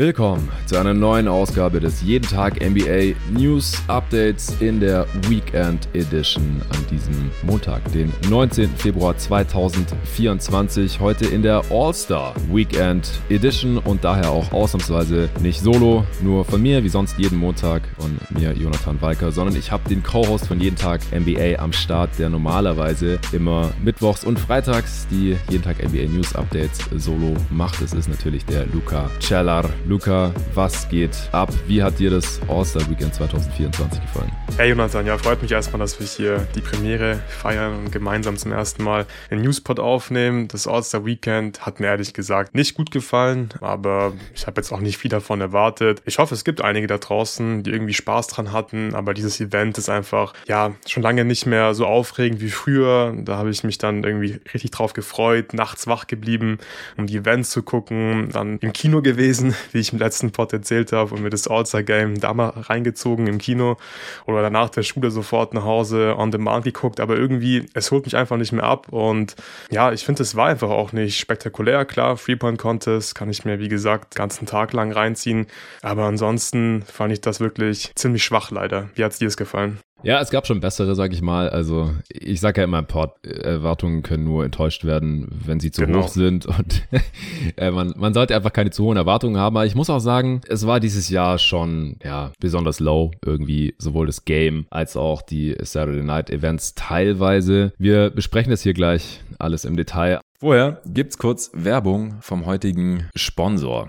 Willkommen zu einer neuen Ausgabe des Jeden Tag NBA News Updates in der Weekend Edition an diesem Montag, den 19. Februar 2024. Heute in der All-Star Weekend Edition und daher auch ausnahmsweise nicht solo, nur von mir wie sonst jeden Montag und mir Jonathan Walker, sondern ich habe den Co-Host von Jeden Tag NBA am Start, der normalerweise immer mittwochs und freitags die Jeden Tag NBA News Updates solo macht. Es ist natürlich der Luca Cellar. Luca, was geht ab? Wie hat dir das All-Star Weekend 2024 gefallen? Hey Jonathan, ja, freut mich erstmal, dass wir hier die Premiere feiern und gemeinsam zum ersten Mal den Newspot aufnehmen. Das All-Star Weekend hat mir ehrlich gesagt nicht gut gefallen, aber ich habe jetzt auch nicht viel davon erwartet. Ich hoffe, es gibt einige da draußen, die irgendwie Spaß dran hatten, aber dieses Event ist einfach, ja, schon lange nicht mehr so aufregend wie früher. Da habe ich mich dann irgendwie richtig drauf gefreut, nachts wach geblieben, um die Events zu gucken, dann im Kino gewesen, wie ich im letzten Pod erzählt habe und mir das All-Star-Game da mal reingezogen im Kino oder danach der Schule sofort nach Hause on demand geguckt, aber irgendwie, es holt mich einfach nicht mehr ab und ja, ich finde, es war einfach auch nicht spektakulär, klar, Three-Point-Contest kann ich mir, wie gesagt, ganzen Tag lang reinziehen, aber ansonsten fand ich das wirklich ziemlich schwach leider. Wie hat es dir gefallen? Ja, es gab schon bessere, sag ich mal. Also ich sage ja immer im Pod, Erwartungen können nur enttäuscht werden, wenn sie zu genau. hoch sind. Und äh, man, man sollte einfach keine zu hohen Erwartungen haben. Aber ich muss auch sagen, es war dieses Jahr schon ja besonders low irgendwie, sowohl das Game als auch die Saturday Night Events teilweise. Wir besprechen das hier gleich alles im Detail. Vorher gibt's kurz Werbung vom heutigen Sponsor.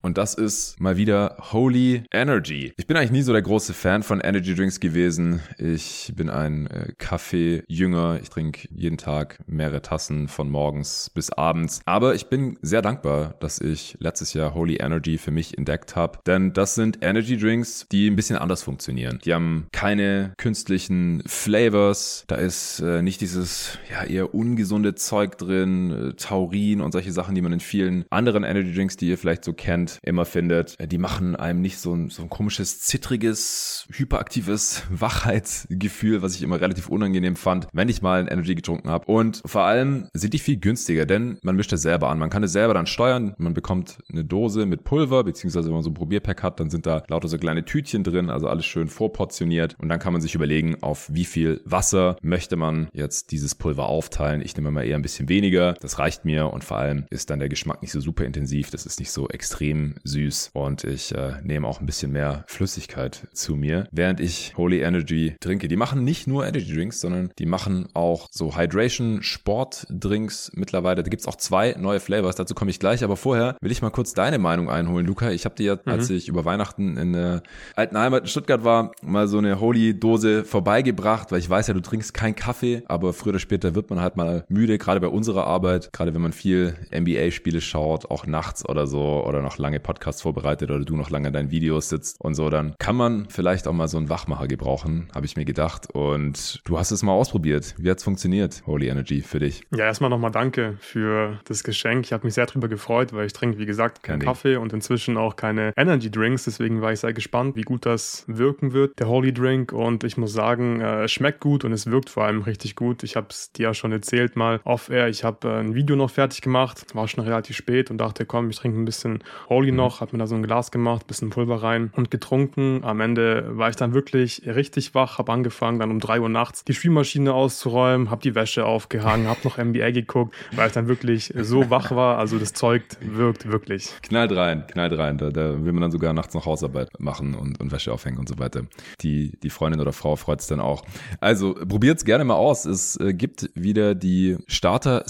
Und das ist mal wieder Holy Energy. Ich bin eigentlich nie so der große Fan von Energy Drinks gewesen. Ich bin ein äh, Kaffee-Jünger. Ich trinke jeden Tag mehrere Tassen von morgens bis abends. Aber ich bin sehr dankbar, dass ich letztes Jahr Holy Energy für mich entdeckt habe. Denn das sind Energy Drinks, die ein bisschen anders funktionieren. Die haben keine künstlichen Flavors. Da ist äh, nicht dieses ja eher ungesunde Zeug drin, äh, Taurin und solche Sachen, die man in vielen anderen Energy Drinks, die ihr vielleicht so kennt, immer findet. Die machen einem nicht so ein, so ein komisches, zittriges, hyperaktives Wachheitsgefühl, was ich immer relativ unangenehm fand, wenn ich mal ein Energy getrunken habe. Und vor allem sind die viel günstiger, denn man mischt es selber an. Man kann es selber dann steuern. Man bekommt eine Dose mit Pulver, beziehungsweise wenn man so ein Probierpack hat, dann sind da lauter so kleine Tütchen drin, also alles schön vorportioniert. Und dann kann man sich überlegen, auf wie viel Wasser möchte man jetzt dieses Pulver aufteilen. Ich nehme mal eher ein bisschen weniger. Das reicht mir und vor allem ist dann der Geschmack nicht so super intensiv. Das ist nicht so extrem süß und ich äh, nehme auch ein bisschen mehr Flüssigkeit zu mir, während ich Holy Energy trinke. Die machen nicht nur Energy Drinks, sondern die machen auch so Hydration Sport Drinks mittlerweile. Da gibt's auch zwei neue Flavors, dazu komme ich gleich, aber vorher will ich mal kurz deine Meinung einholen, Luca. Ich habe dir ja, mhm. als ich über Weihnachten in der alten Heimat in Stuttgart war, mal so eine Holy Dose vorbeigebracht, weil ich weiß ja, du trinkst keinen Kaffee, aber früher oder später wird man halt mal müde, gerade bei unserer Arbeit, gerade wenn man viel NBA Spiele schaut, auch nachts oder so oder noch lange Podcasts vorbereitet oder du noch lange an deinen Videos sitzt und so, dann kann man vielleicht auch mal so einen Wachmacher gebrauchen, habe ich mir gedacht. Und du hast es mal ausprobiert. Wie hat's funktioniert, Holy Energy, für dich? Ja, erstmal nochmal danke für das Geschenk. Ich habe mich sehr darüber gefreut, weil ich trinke, wie gesagt, keinen Kaffee und inzwischen auch keine Energy Drinks. Deswegen war ich sehr gespannt, wie gut das wirken wird, der Holy Drink. Und ich muss sagen, äh, es schmeckt gut und es wirkt vor allem richtig gut. Ich habe es dir ja schon erzählt mal off-air. Ich habe ein Video noch fertig gemacht, war schon relativ spät und dachte, komm, ich trinke ein bisschen Holy mhm. noch, habe mir da so ein Glas gemacht, bisschen Pulver rein und getrunken. Am Ende war ich dann wirklich richtig wach, habe angefangen, dann um drei Uhr nachts die Spülmaschine auszuräumen, habe die Wäsche aufgehangen, habe noch NBA geguckt, weil ich dann wirklich so wach war. Also das Zeug wirkt wirklich. Knallt rein, knallt rein. Da, da will man dann sogar nachts noch Hausarbeit machen und, und Wäsche aufhängen und so weiter. Die, die Freundin oder Frau freut es dann auch. Also probiert es gerne mal aus. Es äh, gibt wieder die Starter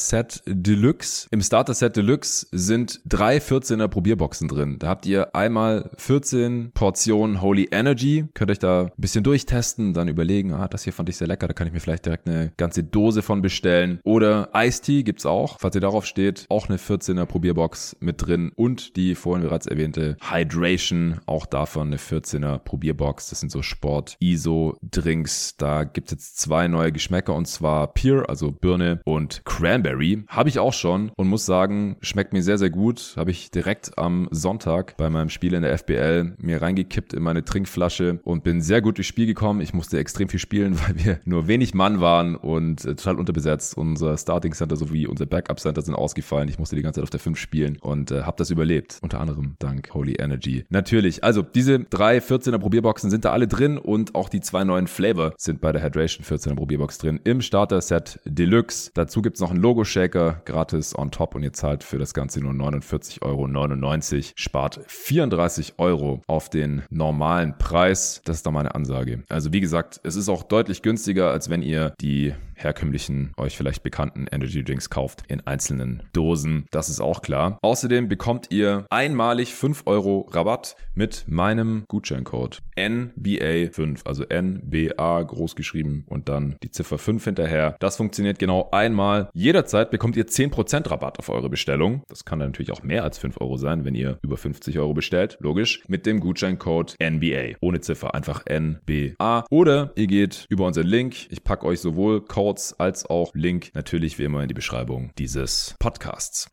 Deluxe. Im Starter Set Deluxe sind drei 14er Probierboxen drin. Da habt ihr einmal 14 Portionen Holy Energy. Könnt euch da ein bisschen durchtesten, dann überlegen, ah, das hier fand ich sehr lecker, da kann ich mir vielleicht direkt eine ganze Dose von bestellen. Oder Ice Tea gibt's auch, falls ihr darauf steht, auch eine 14er Probierbox mit drin und die vorhin bereits erwähnte Hydration, auch davon eine 14er Probierbox. Das sind so Sport ISO Drinks. Da gibt's jetzt zwei neue Geschmäcker und zwar Pear, also Birne und Cranberry. Habe ich auch schon und muss sagen, schmeckt mir sehr, sehr gut. Habe ich direkt am Sonntag bei meinem Spiel in der FBL mir reingekippt in meine Trinkflasche und bin sehr gut durchs Spiel gekommen. Ich musste extrem viel spielen, weil wir nur wenig Mann waren und äh, total unterbesetzt. Unser Starting Center sowie unser Backup Center sind ausgefallen. Ich musste die ganze Zeit auf der 5 spielen und äh, habe das überlebt. Unter anderem dank Holy Energy. Natürlich, also diese drei 14er Probierboxen sind da alle drin und auch die zwei neuen Flavor sind bei der Hydration 14er Probierbox drin im Starter-Set Deluxe. Dazu gibt's noch einen Logo-Shaker gratis on top und ihr zahlt für das Ganze nur 49,99 Euro. Spart 34 Euro auf den normalen Preis. Das ist da meine Ansage. Also wie gesagt, es ist auch deutlich günstiger, als wenn ihr die herkömmlichen, euch vielleicht bekannten Energy Drinks kauft in einzelnen Dosen. Das ist auch klar. Außerdem bekommt ihr einmalig 5 Euro Rabatt mit meinem Gutscheincode NBA5, also NBA groß geschrieben und dann die Ziffer 5 hinterher. Das funktioniert genau einmal. Jederzeit bekommt ihr 10% Rabatt auf eure Bestellung. Das kann natürlich auch mehr als 5 Euro sein, wenn ihr über 50 Euro bestellt. Logisch. Mit dem Gutscheincode NBA. Ohne Ziffer. Einfach NBA. Oder ihr geht über unseren Link. Ich packe euch sowohl Code Notes als auch Link natürlich wie immer in die Beschreibung dieses Podcasts.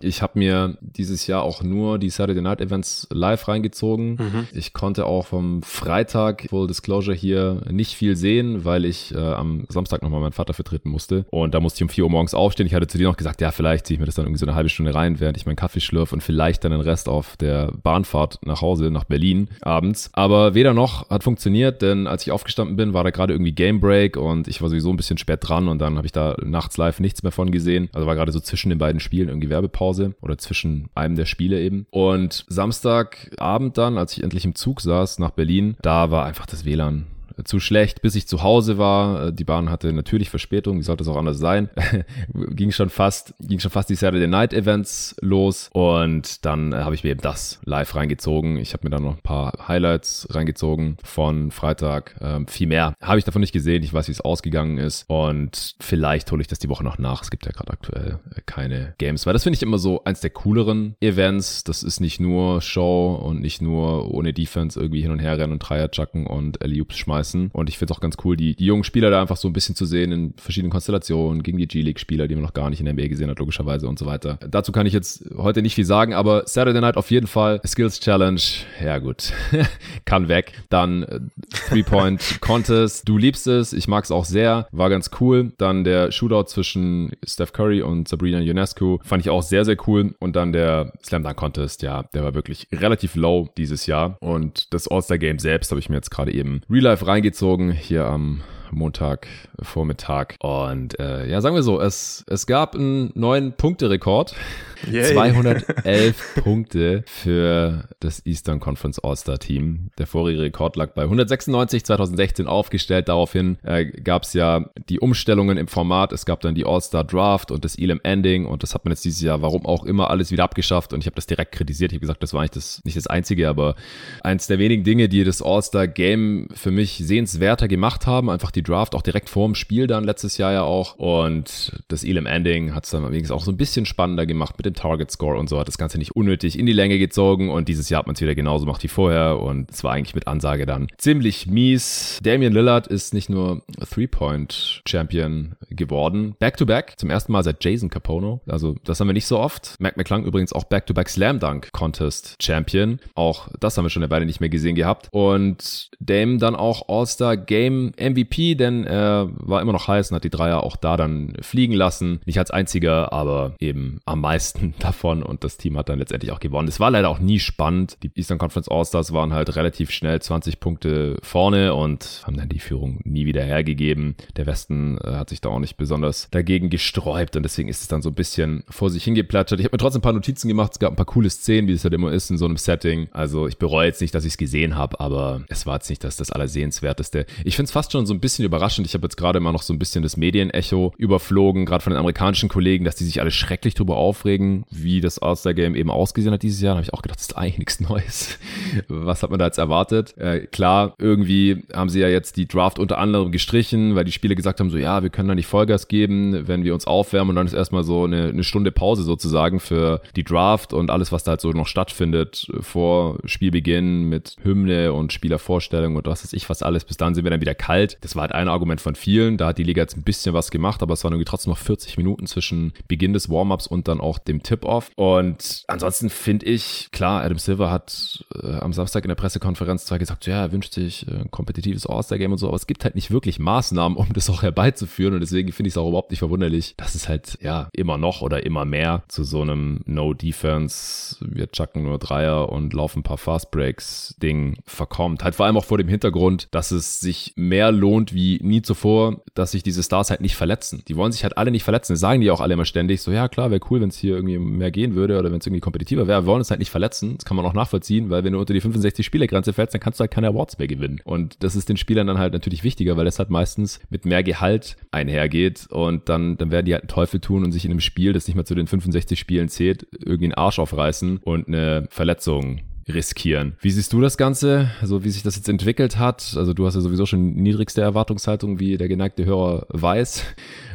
Ich habe mir dieses Jahr auch nur die Saturday Night Events live reingezogen. Mhm. Ich konnte auch vom Freitag, Full Disclosure hier, nicht viel sehen, weil ich äh, am Samstag nochmal meinen Vater vertreten musste. Und da musste ich um 4 Uhr morgens aufstehen. Ich hatte zu dir noch gesagt, ja, vielleicht ziehe ich mir das dann irgendwie so eine halbe Stunde rein, während ich meinen Kaffee schlürfe und vielleicht dann den Rest auf der Bahnfahrt nach Hause, nach Berlin abends. Aber weder noch hat funktioniert, denn als ich aufgestanden bin, war da gerade irgendwie Game Break und ich war sowieso ein bisschen spät dran und dann habe ich da nachts live nichts mehr von gesehen. Also war gerade so zwischen den beiden Spielen irgendwie Werbepause oder zwischen einem der Spiele eben. Und Samstagabend dann, als ich endlich im Zug saß nach Berlin, da war einfach das WLAN zu schlecht, bis ich zu Hause war. Die Bahn hatte natürlich Verspätung, wie sollte es auch anders sein. ging schon fast, ging schon fast die Saturday Night Events los und dann äh, habe ich mir eben das live reingezogen. Ich habe mir dann noch ein paar Highlights reingezogen von Freitag. Ähm, viel mehr habe ich davon nicht gesehen. Ich weiß, wie es ausgegangen ist und vielleicht hole ich das die Woche noch nach. Es gibt ja gerade aktuell äh, keine Games, weil das finde ich immer so eins der cooleren Events. Das ist nicht nur Show und nicht nur ohne Defense irgendwie hin und her rennen und Dreier chucken und Alley schmeißen lassen. Und ich finde es auch ganz cool, die, die jungen Spieler da einfach so ein bisschen zu sehen in verschiedenen Konstellationen gegen die G-League-Spieler, die man noch gar nicht in der NBA gesehen hat, logischerweise und so weiter. Dazu kann ich jetzt heute nicht viel sagen, aber Saturday Night auf jeden Fall Skills Challenge. Ja, gut. kann weg. Dann äh, Three-Point Contest. Du liebst es. Ich mag es auch sehr. War ganz cool. Dann der Shootout zwischen Steph Curry und Sabrina Ionescu. Fand ich auch sehr, sehr cool. Und dann der Slam Dunk Contest. Ja, der war wirklich relativ low dieses Jahr. Und das All-Star Game selbst habe ich mir jetzt gerade eben Real Life rein reingezogen hier am Montagvormittag. Und äh, ja, sagen wir so, es, es gab einen neuen Punkterekord. 211 Punkte für das Eastern Conference All-Star Team. Der vorige Rekord lag bei 196 2016 aufgestellt. Daraufhin äh, gab es ja die Umstellungen im Format. Es gab dann die All-Star Draft und das Elam Ending und das hat man jetzt dieses Jahr, warum auch immer, alles wieder abgeschafft und ich habe das direkt kritisiert. Ich habe gesagt, das war eigentlich das, nicht das Einzige, aber eins der wenigen Dinge, die das All-Star Game für mich sehenswerter gemacht haben. Einfach die Draft auch direkt vor dem Spiel dann letztes Jahr ja auch. Und das Elam Ending hat es dann übrigens auch so ein bisschen spannender gemacht mit dem Target Score und so. Hat das Ganze nicht unnötig in die Länge gezogen. Und dieses Jahr hat man es wieder genauso gemacht wie vorher. Und es war eigentlich mit Ansage dann ziemlich mies. Damian Lillard ist nicht nur Three-Point-Champion geworden. Back-to-back. Zum ersten Mal seit Jason Capono. Also das haben wir nicht so oft. Mac McClung übrigens auch Back-to-back Slam Dunk Contest Champion. Auch das haben wir schon eine Weile nicht mehr gesehen gehabt. Und Dame dann auch All-Star Game MVP, denn er war immer noch heiß und hat die Dreier auch da dann fliegen lassen. Nicht als einziger, aber eben am meisten davon und das Team hat dann letztendlich auch gewonnen. Es war leider auch nie spannend. Die Eastern Conference All-Stars waren halt relativ schnell 20 Punkte vorne und haben dann die Führung nie wieder hergegeben. Der Westen äh, hat sich da auch nicht besonders dagegen gesträubt und deswegen ist es dann so ein bisschen vor sich hingeplätschert. Ich habe mir trotzdem ein paar Notizen gemacht. Es gab ein paar coole Szenen, wie es halt immer ist in so einem Setting. Also ich bereue jetzt nicht, dass ich es gesehen habe, aber es war jetzt nicht das, das Allersehenswerteste. Ich finde es fast schon so ein bisschen überraschend überraschend. Ich habe jetzt gerade immer noch so ein bisschen das Medienecho überflogen, gerade von den amerikanischen Kollegen, dass die sich alle schrecklich drüber aufregen, angucken, wie das All-Star-Game eben ausgesehen hat dieses Jahr, habe ich auch gedacht, das ist eigentlich nichts Neues. Was hat man da jetzt erwartet? Äh, klar, irgendwie haben sie ja jetzt die Draft unter anderem gestrichen, weil die Spieler gesagt haben, so ja, wir können da nicht Vollgas geben, wenn wir uns aufwärmen und dann ist erstmal so eine, eine Stunde Pause sozusagen für die Draft und alles, was da halt so noch stattfindet vor Spielbeginn mit Hymne und Spielervorstellung und was weiß ich was alles. Bis dann sind wir dann wieder kalt. Das war halt ein Argument von vielen. Da hat die Liga jetzt ein bisschen was gemacht, aber es waren irgendwie trotzdem noch 40 Minuten zwischen Beginn des Warm-ups und dann auch dem Tip-Off. Und ansonsten finde ich, klar, Adam Silver hat äh, am Samstag in der Pressekonferenz zwar gesagt, ja, er wünscht sich äh, ein kompetitives All-Star-Game und so, aber es gibt halt nicht wirklich Maßnahmen, um das auch herbeizuführen. Und deswegen finde ich es auch überhaupt nicht verwunderlich, dass es halt, ja, immer noch oder immer mehr zu so einem No-Defense, wir chucken nur Dreier und laufen ein paar Fast-Breaks-Ding verkommt. Halt vor allem auch vor dem Hintergrund, dass es sich mehr lohnt wie nie zuvor, dass sich diese Stars halt nicht verletzen. Die wollen sich halt alle nicht verletzen. Das sagen die auch alle immer ständig. So, ja klar, wäre cool, wenn es hier irgendwie mehr gehen würde oder wenn es irgendwie kompetitiver wäre. Wir wollen uns halt nicht verletzen. Das kann man auch nachvollziehen, weil wenn du unter die 65 Spielergrenze fällst, dann kannst du halt keine Awards mehr gewinnen. Und das ist den Spielern dann halt natürlich wichtiger, weil es halt meistens mit mehr Gehalt einhergeht und dann, dann werden die halt einen Teufel tun und sich in einem Spiel, das nicht mehr zu den 65 Spielen zählt, irgendwie einen Arsch aufreißen und eine Verletzung riskieren. Wie siehst du das Ganze? Also wie sich das jetzt entwickelt hat? Also du hast ja sowieso schon niedrigste Erwartungshaltung, wie der geneigte Hörer weiß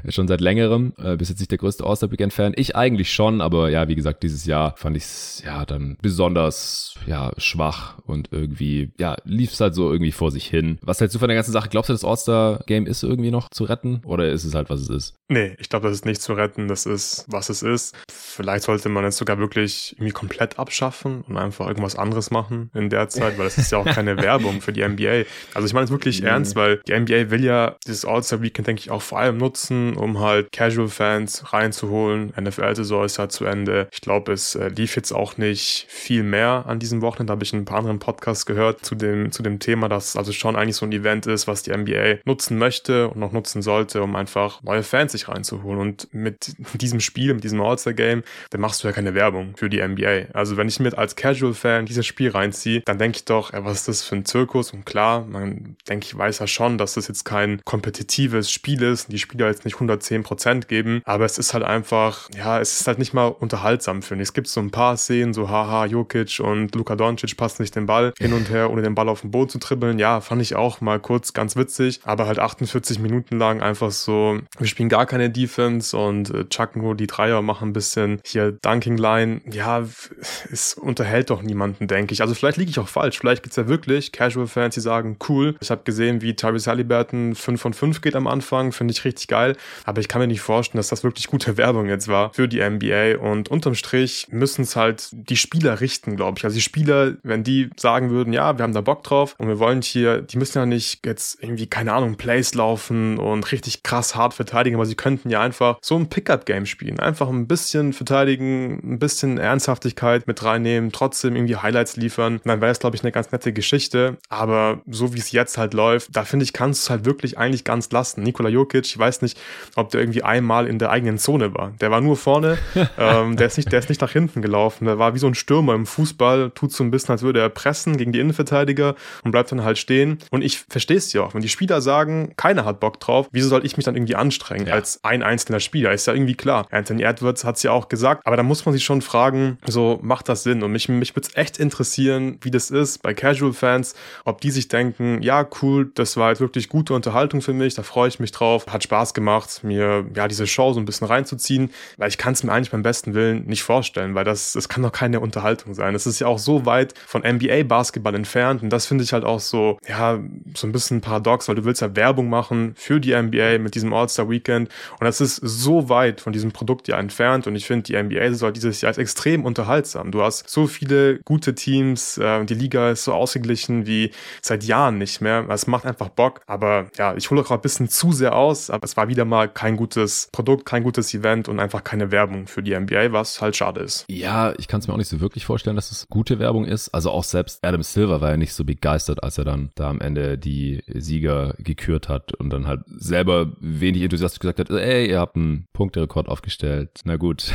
schon seit längerem. Äh, bis jetzt nicht der größte All-Star-Weekend-Fan. Ich eigentlich schon, aber ja, wie gesagt, dieses Jahr fand ich es ja dann besonders ja schwach und irgendwie, ja, lief es halt so irgendwie vor sich hin. Was hältst du von der ganzen Sache? Glaubst du, das All-Star-Game ist irgendwie noch zu retten oder ist es halt, was es ist? Nee, ich glaube, das ist nicht zu retten. Das ist, was es ist. Vielleicht sollte man es sogar wirklich irgendwie komplett abschaffen und einfach irgendwas anderes machen in der Zeit, weil das ist ja auch keine Werbung für die NBA. Also ich meine es wirklich mhm. ernst, weil die NBA will ja dieses All-Star-Weekend, denke ich, auch vor allem nutzen, um halt Casual-Fans reinzuholen. NFL-Saison ist ja zu Ende. Ich glaube, es äh, lief jetzt auch nicht viel mehr an diesem Wochenende. Da habe ich in ein paar anderen Podcasts gehört zu dem, zu dem Thema, dass also schon eigentlich so ein Event ist, was die NBA nutzen möchte und noch nutzen sollte, um einfach neue Fans sich reinzuholen. Und mit diesem Spiel, mit diesem All-Star-Game, dann machst du ja keine Werbung für die NBA. Also wenn ich mir als Casual-Fan dieses Spiel reinziehe, dann denke ich doch, ey, was ist das für ein Zirkus? Und klar, man denke ich, weiß ja schon, dass das jetzt kein kompetitives Spiel ist, die Spieler jetzt nicht 110 Prozent geben, aber es ist halt einfach, ja, es ist halt nicht mal unterhaltsam, finde ich. Es gibt so ein paar Szenen, so haha, Jokic und Luka Doncic passen nicht den Ball hin und her, ohne den Ball auf den Boden zu dribbeln. Ja, fand ich auch mal kurz ganz witzig, aber halt 48 Minuten lang einfach so, wir spielen gar keine Defense und äh, chucken nur die Dreier, machen ein bisschen hier Dunking Line. Ja, es unterhält doch niemanden, denke ich. Also vielleicht liege ich auch falsch. Vielleicht gibt's ja wirklich Casual-Fans, die sagen, cool, ich habe gesehen, wie Tyrese Halliburton 5 von 5 geht am Anfang, finde ich richtig geil. Aber ich kann mir nicht vorstellen, dass das wirklich gute Werbung jetzt war für die NBA. Und unterm Strich müssen es halt die Spieler richten, glaube ich. Also die Spieler, wenn die sagen würden, ja, wir haben da Bock drauf und wir wollen hier, die müssen ja nicht jetzt irgendwie, keine Ahnung, Plays laufen und richtig krass hart verteidigen, aber sie könnten ja einfach so ein Pickup-Game spielen. Einfach ein bisschen verteidigen, ein bisschen Ernsthaftigkeit mit reinnehmen, trotzdem irgendwie Highlights liefern. Und dann wäre es, glaube ich, eine ganz nette Geschichte. Aber so wie es jetzt halt läuft, da finde ich, kannst du es halt wirklich eigentlich ganz lassen. Nikola Jokic, ich weiß nicht, ob der irgendwie einmal in der eigenen Zone war. Der war nur vorne, ähm, der, ist nicht, der ist nicht nach hinten gelaufen. Der war wie so ein Stürmer im Fußball, tut so ein bisschen, als würde er pressen gegen die Innenverteidiger und bleibt dann halt stehen. Und ich verstehe es ja auch. Wenn die Spieler sagen, keiner hat Bock drauf, wieso soll ich mich dann irgendwie anstrengen ja. als ein einzelner Spieler? Ist ja irgendwie klar. Anthony Edwards hat es ja auch gesagt, aber da muss man sich schon fragen, so macht das Sinn? Und mich, mich würde es echt interessieren, wie das ist bei Casual-Fans, ob die sich denken, ja, cool, das war jetzt wirklich gute Unterhaltung für mich, da freue ich mich drauf, hat Spaß gemacht, mir ja diese Show so ein bisschen reinzuziehen, weil ich kann es mir eigentlich beim besten Willen nicht vorstellen, weil das, das kann doch keine Unterhaltung sein. Es ist ja auch so weit von NBA-Basketball entfernt und das finde ich halt auch so, ja, so ein bisschen paradox, weil du willst ja Werbung machen für die NBA mit diesem All-Star-Weekend und das ist so weit von diesem Produkt ja entfernt und ich finde, die NBA soll dieses Jahr ist extrem unterhaltsam. Du hast so viele gute Teams, äh, die Liga ist so ausgeglichen wie seit Jahren nicht mehr. Es macht einfach Bock, aber ja, ich hole auch ein bisschen zu sehr aus, aber es war wieder mal kein gutes Produkt, kein gutes Event und einfach keine Werbung für die NBA, was halt schade ist. Ja, ich kann es mir auch nicht so wirklich vorstellen, dass es gute Werbung ist. Also auch selbst Adam Silver war ja nicht so begeistert, als er dann da am Ende die Sieger gekürt hat und dann halt selber wenig enthusiastisch gesagt hat, ey, ihr habt einen Punkterekord aufgestellt. Na gut.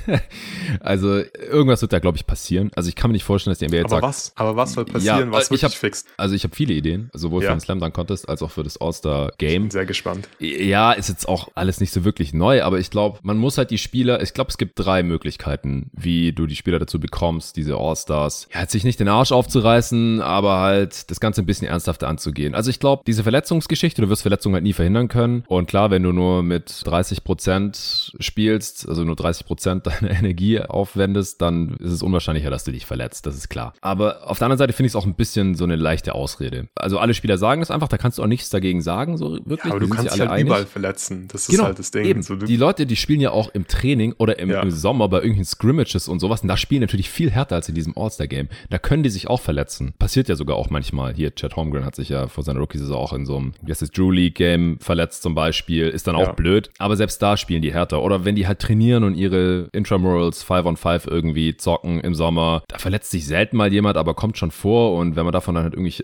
also irgendwas wird da, glaube ich, passieren. Also ich kann mir nicht vorstellen, dass die NBA jetzt aber sagt. Was? Aber was soll passieren, ja, was wirklich hab, fixt? Also ich habe viele Ideen, sowohl ja. für den Slam Dunk Contest als auch für das All-Star Game. Sehr gespannt. Ja, ist jetzt auch alles nicht so wirklich neu, aber ich glaube, man muss halt die Spieler, ich glaube, es gibt drei Möglichkeiten, wie du die Spieler dazu bekommst, diese All-Stars, ja, sich nicht den Arsch aufzureißen, aber halt das Ganze ein bisschen ernsthafter anzugehen. Also ich glaube, diese Verletzungsgeschichte, du wirst Verletzungen halt nie verhindern können. Und klar, wenn du nur mit 30 Prozent spielst, also nur 30 Prozent deiner Energie aufwendest, dann ist es unwahrscheinlicher, dass du dich verletzt. Das ist klar. Aber auf der anderen Seite finde ich es auch ein bisschen so eine leichte Ausrede. Also alle Spieler sagen es einfach, da kannst du auch nichts dagegen sagen, so wirklich. Ja, aber du kannst dich halt einig. überall verletzen. Das ist genau, halt das Ding. Eben. So, die Leute, die spielen ja auch im Training oder im, ja. im Sommer bei irgendwelchen Scrimmages und sowas. Und da spielen natürlich viel härter als in diesem All-Star-Game. Da können die sich auch verletzen. Passiert ja sogar auch manchmal. Hier, Chad Holmgren hat sich ja vor seiner Rookie-Saison auch in so einem, wie heißt das, Drew League-Game verletzt zum Beispiel. Ist dann auch ja. blöd. Aber selbst da spielen die härter. Oder wenn die halt trainieren und ihre Intramurals 5 on 5 irgendwie zocken im Sommer, da verletzt sich selten mal jemand, aber kommt schon vor. Und wenn man davon dann halt irgendwie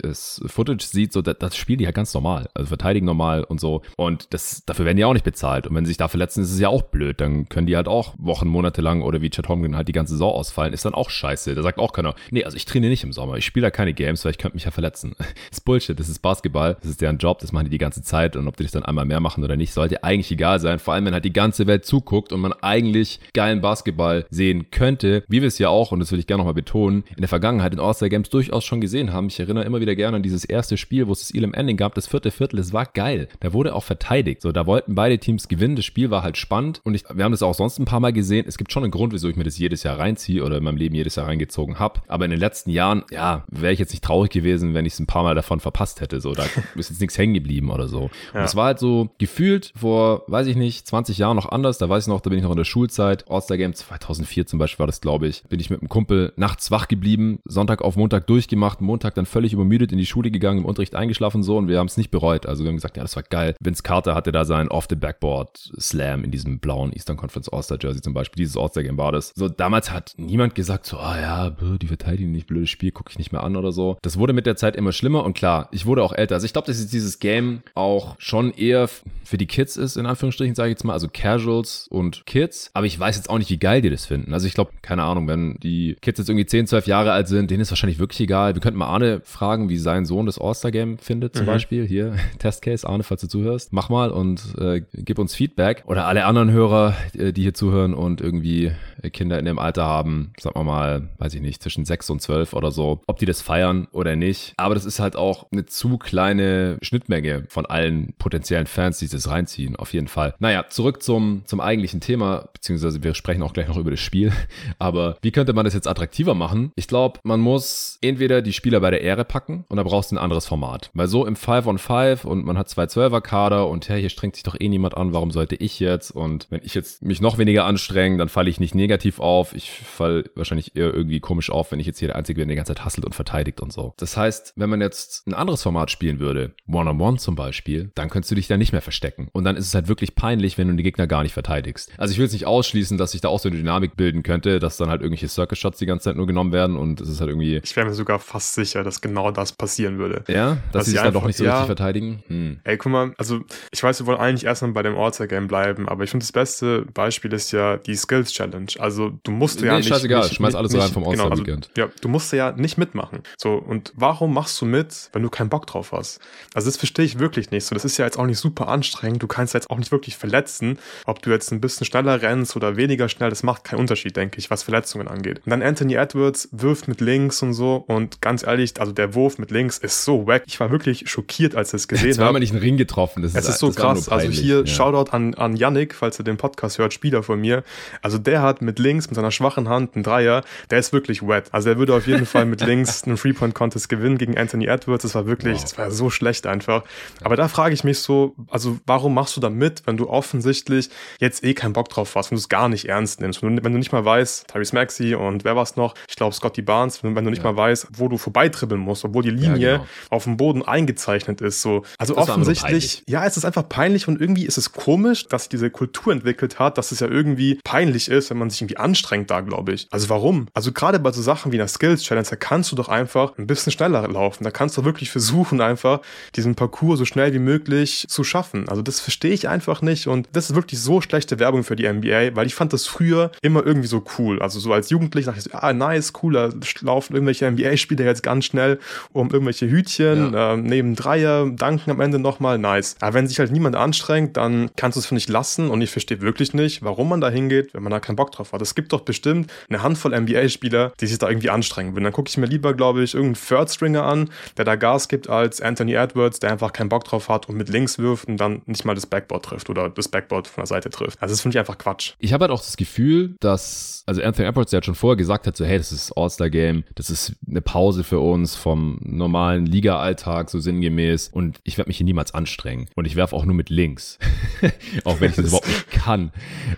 Footage sieht, so, das, das spielen die halt ganz normal. Also verteidigen normal und so. Und das, dafür werden die auch nicht bezahlt. Und wenn sie sich da verletzen, ist es ja auch blöd. Dann können die halt auch Wochen, Monate lang oder wie Chad Holmgren halt die ganze Saison ausfallen. Ist dann auch scheiße. Da sagt auch keiner, nee, also ich trainiere nicht im Sommer. Ich spiele da keine Games, weil ich könnte mich ja verletzen. ist Bullshit. Das ist Basketball. Das ist deren Job. Das machen die die ganze Zeit. Und ob die das dann einmal mehr machen oder nicht, sollte eigentlich egal sein. Vor allem, wenn halt die ganze Welt zuguckt und man eigentlich geilen Basketball sehen könnte, wie wir es ja auch, und das will ich gerne nochmal betonen, in der Vergangenheit in All-Star Games durchaus schon gesehen haben. Ich erinnere immer wieder gerne an dieses erste Spiel, wo es das Elam Ending gab, das vierte Viertel. Es war geil. Da wurde auch verteidigt. So, da wollten beide Teams gewinnen. Das Spiel war halt spannend. Und ich, wir haben das auch sonst ein paar Mal gesehen. Es gibt schon einen Grund, wieso ich mir das jedes Jahr reinziehe oder in meinem Leben jedes Jahr reingezogen habe. Aber in den letzten Jahren, ja, wäre ich jetzt nicht traurig gewesen, wenn ich es ein paar Mal davon verpasst hätte. So, da ist jetzt nichts hängen geblieben oder so. Ja. Und es war halt so gefühlt vor, weiß ich nicht, 20 Jahren noch anders. Da weiß ich noch, da bin ich noch in der Schulzeit. All-Star Game 2004 zum Beispiel war das, glaube ich. Bin ich mit einem Kumpel nachts wach geblieben, Sonntag auf Montag durchgemacht, Montag dann völlig übermüdet in die Schule gegangen, im Unterricht eingeschlafen so und wir haben es nicht bereut. Also wir haben gesagt, ja, das war geil. Vince Carter hatte da sein Off-the-Backboard Slam in diesem blauen Eastern Conference All-Star Jersey zum Beispiel. Dieses All-Star Game war das. So, damals hat niemand gesagt so, ah oh ja, die verteidigen nicht, blödes Spiel, gucke ich nicht mehr an oder so. Das wurde mit der Zeit immer schlimmer und klar, ich wurde auch älter. Also ich glaube, dass dieses Game auch schon eher für die Kids ist, in Anführungsstrichen, sage ich jetzt mal, also Casuals und Kids. Aber ich weiß jetzt auch nicht, wie geil die das finden. Also ich glaube, keine Ahnung, wenn die Kids jetzt irgendwie 10, 12 Jahre alt sind, denen ist wahrscheinlich wirklich egal. Wir könnten mal Arne fragen, wie sein Sohn das All-Star-Game findet, zum mhm. Beispiel. Hier, Testcase, Arne, falls du zuhörst. Mach mal und äh, gib uns Feedback. Oder alle anderen Hörer, äh, die hier zuhören und irgendwie Kinder in dem Alter haben, sagen wir mal, weiß ich nicht, zwischen 6 und 12 oder so, ob die das feiern oder nicht. Aber das ist halt auch eine zu kleine Schnittmenge von allen potenziellen Fans, die das reinziehen, auf jeden Fall. Naja, zurück zum, zum eigentlichen Thema, beziehungsweise wir sprechen auch gleich noch über das Spiel. Aber wie könnte man das jetzt attraktiver machen? Ich glaube, man muss entweder die Spieler bei der Ehre packen und da brauchst du ein anderes Format. Weil so im 5 on 5 und man hat zwei 12er Kader und hey, hier strengt sich doch eh niemand an, warum sollte ich jetzt? Und wenn ich jetzt mich noch weniger anstrenge, dann falle ich nicht negativ auf. Ich falle wahrscheinlich eher irgendwie komisch auf, wenn ich jetzt hier der Einzige bin, der die ganze Zeit hasselt und verteidigt und so. Das heißt, wenn man jetzt ein anderes Format spielen würde, One-on-One -on -One zum Beispiel, dann könntest du dich da nicht mehr verstecken. Und dann ist es halt wirklich peinlich, wenn du den Gegner gar nicht verteidigst. Also ich will jetzt nicht ausschließen, dass sich da auch so eine Dynamik bilden könnte, dass dann halt irgendwelche Circus Shots die ganze Zeit nur genommen werden und es ist halt irgendwie. Ich wäre mir sogar fast sicher, dass genau das passieren würde. Ja, dass, dass sie sich dann doch nicht so ja, richtig verteidigen. Hm. Ey, guck mal, also ich weiß, wir wollen eigentlich erstmal bei dem All-Star-Game bleiben, aber ich finde das beste Beispiel ist ja die Skills Challenge. Also du musst nee, ja nicht. Scheißegal, nicht, schmeiß alles nicht, rein vom All-Star-Weekend. Genau, also, ja, du musst ja nicht mitmachen. So, und warum machst du mit, wenn du keinen Bock drauf hast? Also das verstehe ich wirklich nicht. So, das ist ja jetzt auch nicht super anstrengend. Du kannst jetzt auch nicht wirklich verletzen. Ob du jetzt ein bisschen schneller rennst oder weniger schnell, das macht keinen Unterschied, denke ich, was Verletzungen angeht. Und dann Anthony Edwards wirft mit links und so. Und ganz ehrlich, also der Wurf mit links ist so wack. Ich war wirklich schockiert, als ich es gesehen habe. Zweimal nicht einen Ring getroffen. Das es ist, ist so krass. Also hier ja. Shoutout an, an Yannick, falls ihr den Podcast hört, Spieler von mir. Also der hat mit links, mit seiner schwachen Hand einen Dreier. Der ist wirklich wet. Also er würde auf jeden Fall mit links einen Three-Point-Contest gewinnen gegen Anthony Edwards. Das war wirklich, wow. das war so schlecht einfach. Aber da frage ich mich so, also warum machst du da mit, wenn du offensichtlich jetzt eh keinen Bock drauf hast, wenn du es gar nicht ernst nimmst, wenn du, wenn du nicht mal weißt, Tyrese Maxey und wer war's noch, ich glaube Scotty Barnes, wenn, wenn du nicht ja. mal weißt, wo du vorbeitribbeln musst, obwohl die Linie ja, genau. auf dem Boden eingezeichnet ist, so. Also das offensichtlich, ja, es ist einfach peinlich und irgendwie ist es komisch, dass sich diese Kultur entwickelt hat, dass es ja irgendwie peinlich ist, wenn man sich irgendwie anstrengt da, glaube ich. Also warum? Also gerade bei so Sachen wie einer Skills Challenge, da kannst du doch einfach ein bisschen schneller laufen. Da kannst du wirklich versuchen, einfach diesen Parcours so schnell wie möglich zu schaffen. Also das verstehe ich einfach nicht und das ist wirklich so schlechte Werbung für die NBA, weil ich fand das früher immer irgendwie so cool. Also so als Jugendlicher dachte ich so, ah, nice, cool, da laufen irgendwelche NBA-Spieler jetzt ganz schnell um irgendwelche Hütchen, ja. äh, neben Dreier, danken am Ende nochmal, nice. Aber wenn sich halt niemand anstrengt, dann kannst du es für nicht lassen und ich verstehe wirklich nicht, warum man da hingeht, wenn man da keinen Bock drauf hat. Es gibt doch bestimmt eine Handvoll NBA-Spieler, die sich da irgendwie anstrengen würden. Dann gucke ich mir lieber, glaube ich, irgendeinen Third Stringer an, der da Gas gibt, als Anthony Edwards, der einfach keinen Bock drauf hat und mit links wirft und dann nicht mal das Backboard trifft oder das Backboard von der Seite trifft. Also das finde ich einfach Quatsch. Ich habe halt auch das Gefühl, dass, also Anthony Edwards, der hat schon vorher gesagt hat, so hey, das ist All-Star-Game, das ist eine Pause für uns vom normalen Liga-Alltag, so sinngemäß und ich werde mich hier niemals anstrengen und ich werfe auch nur mit links, auch wenn ich das überhaupt nicht kann.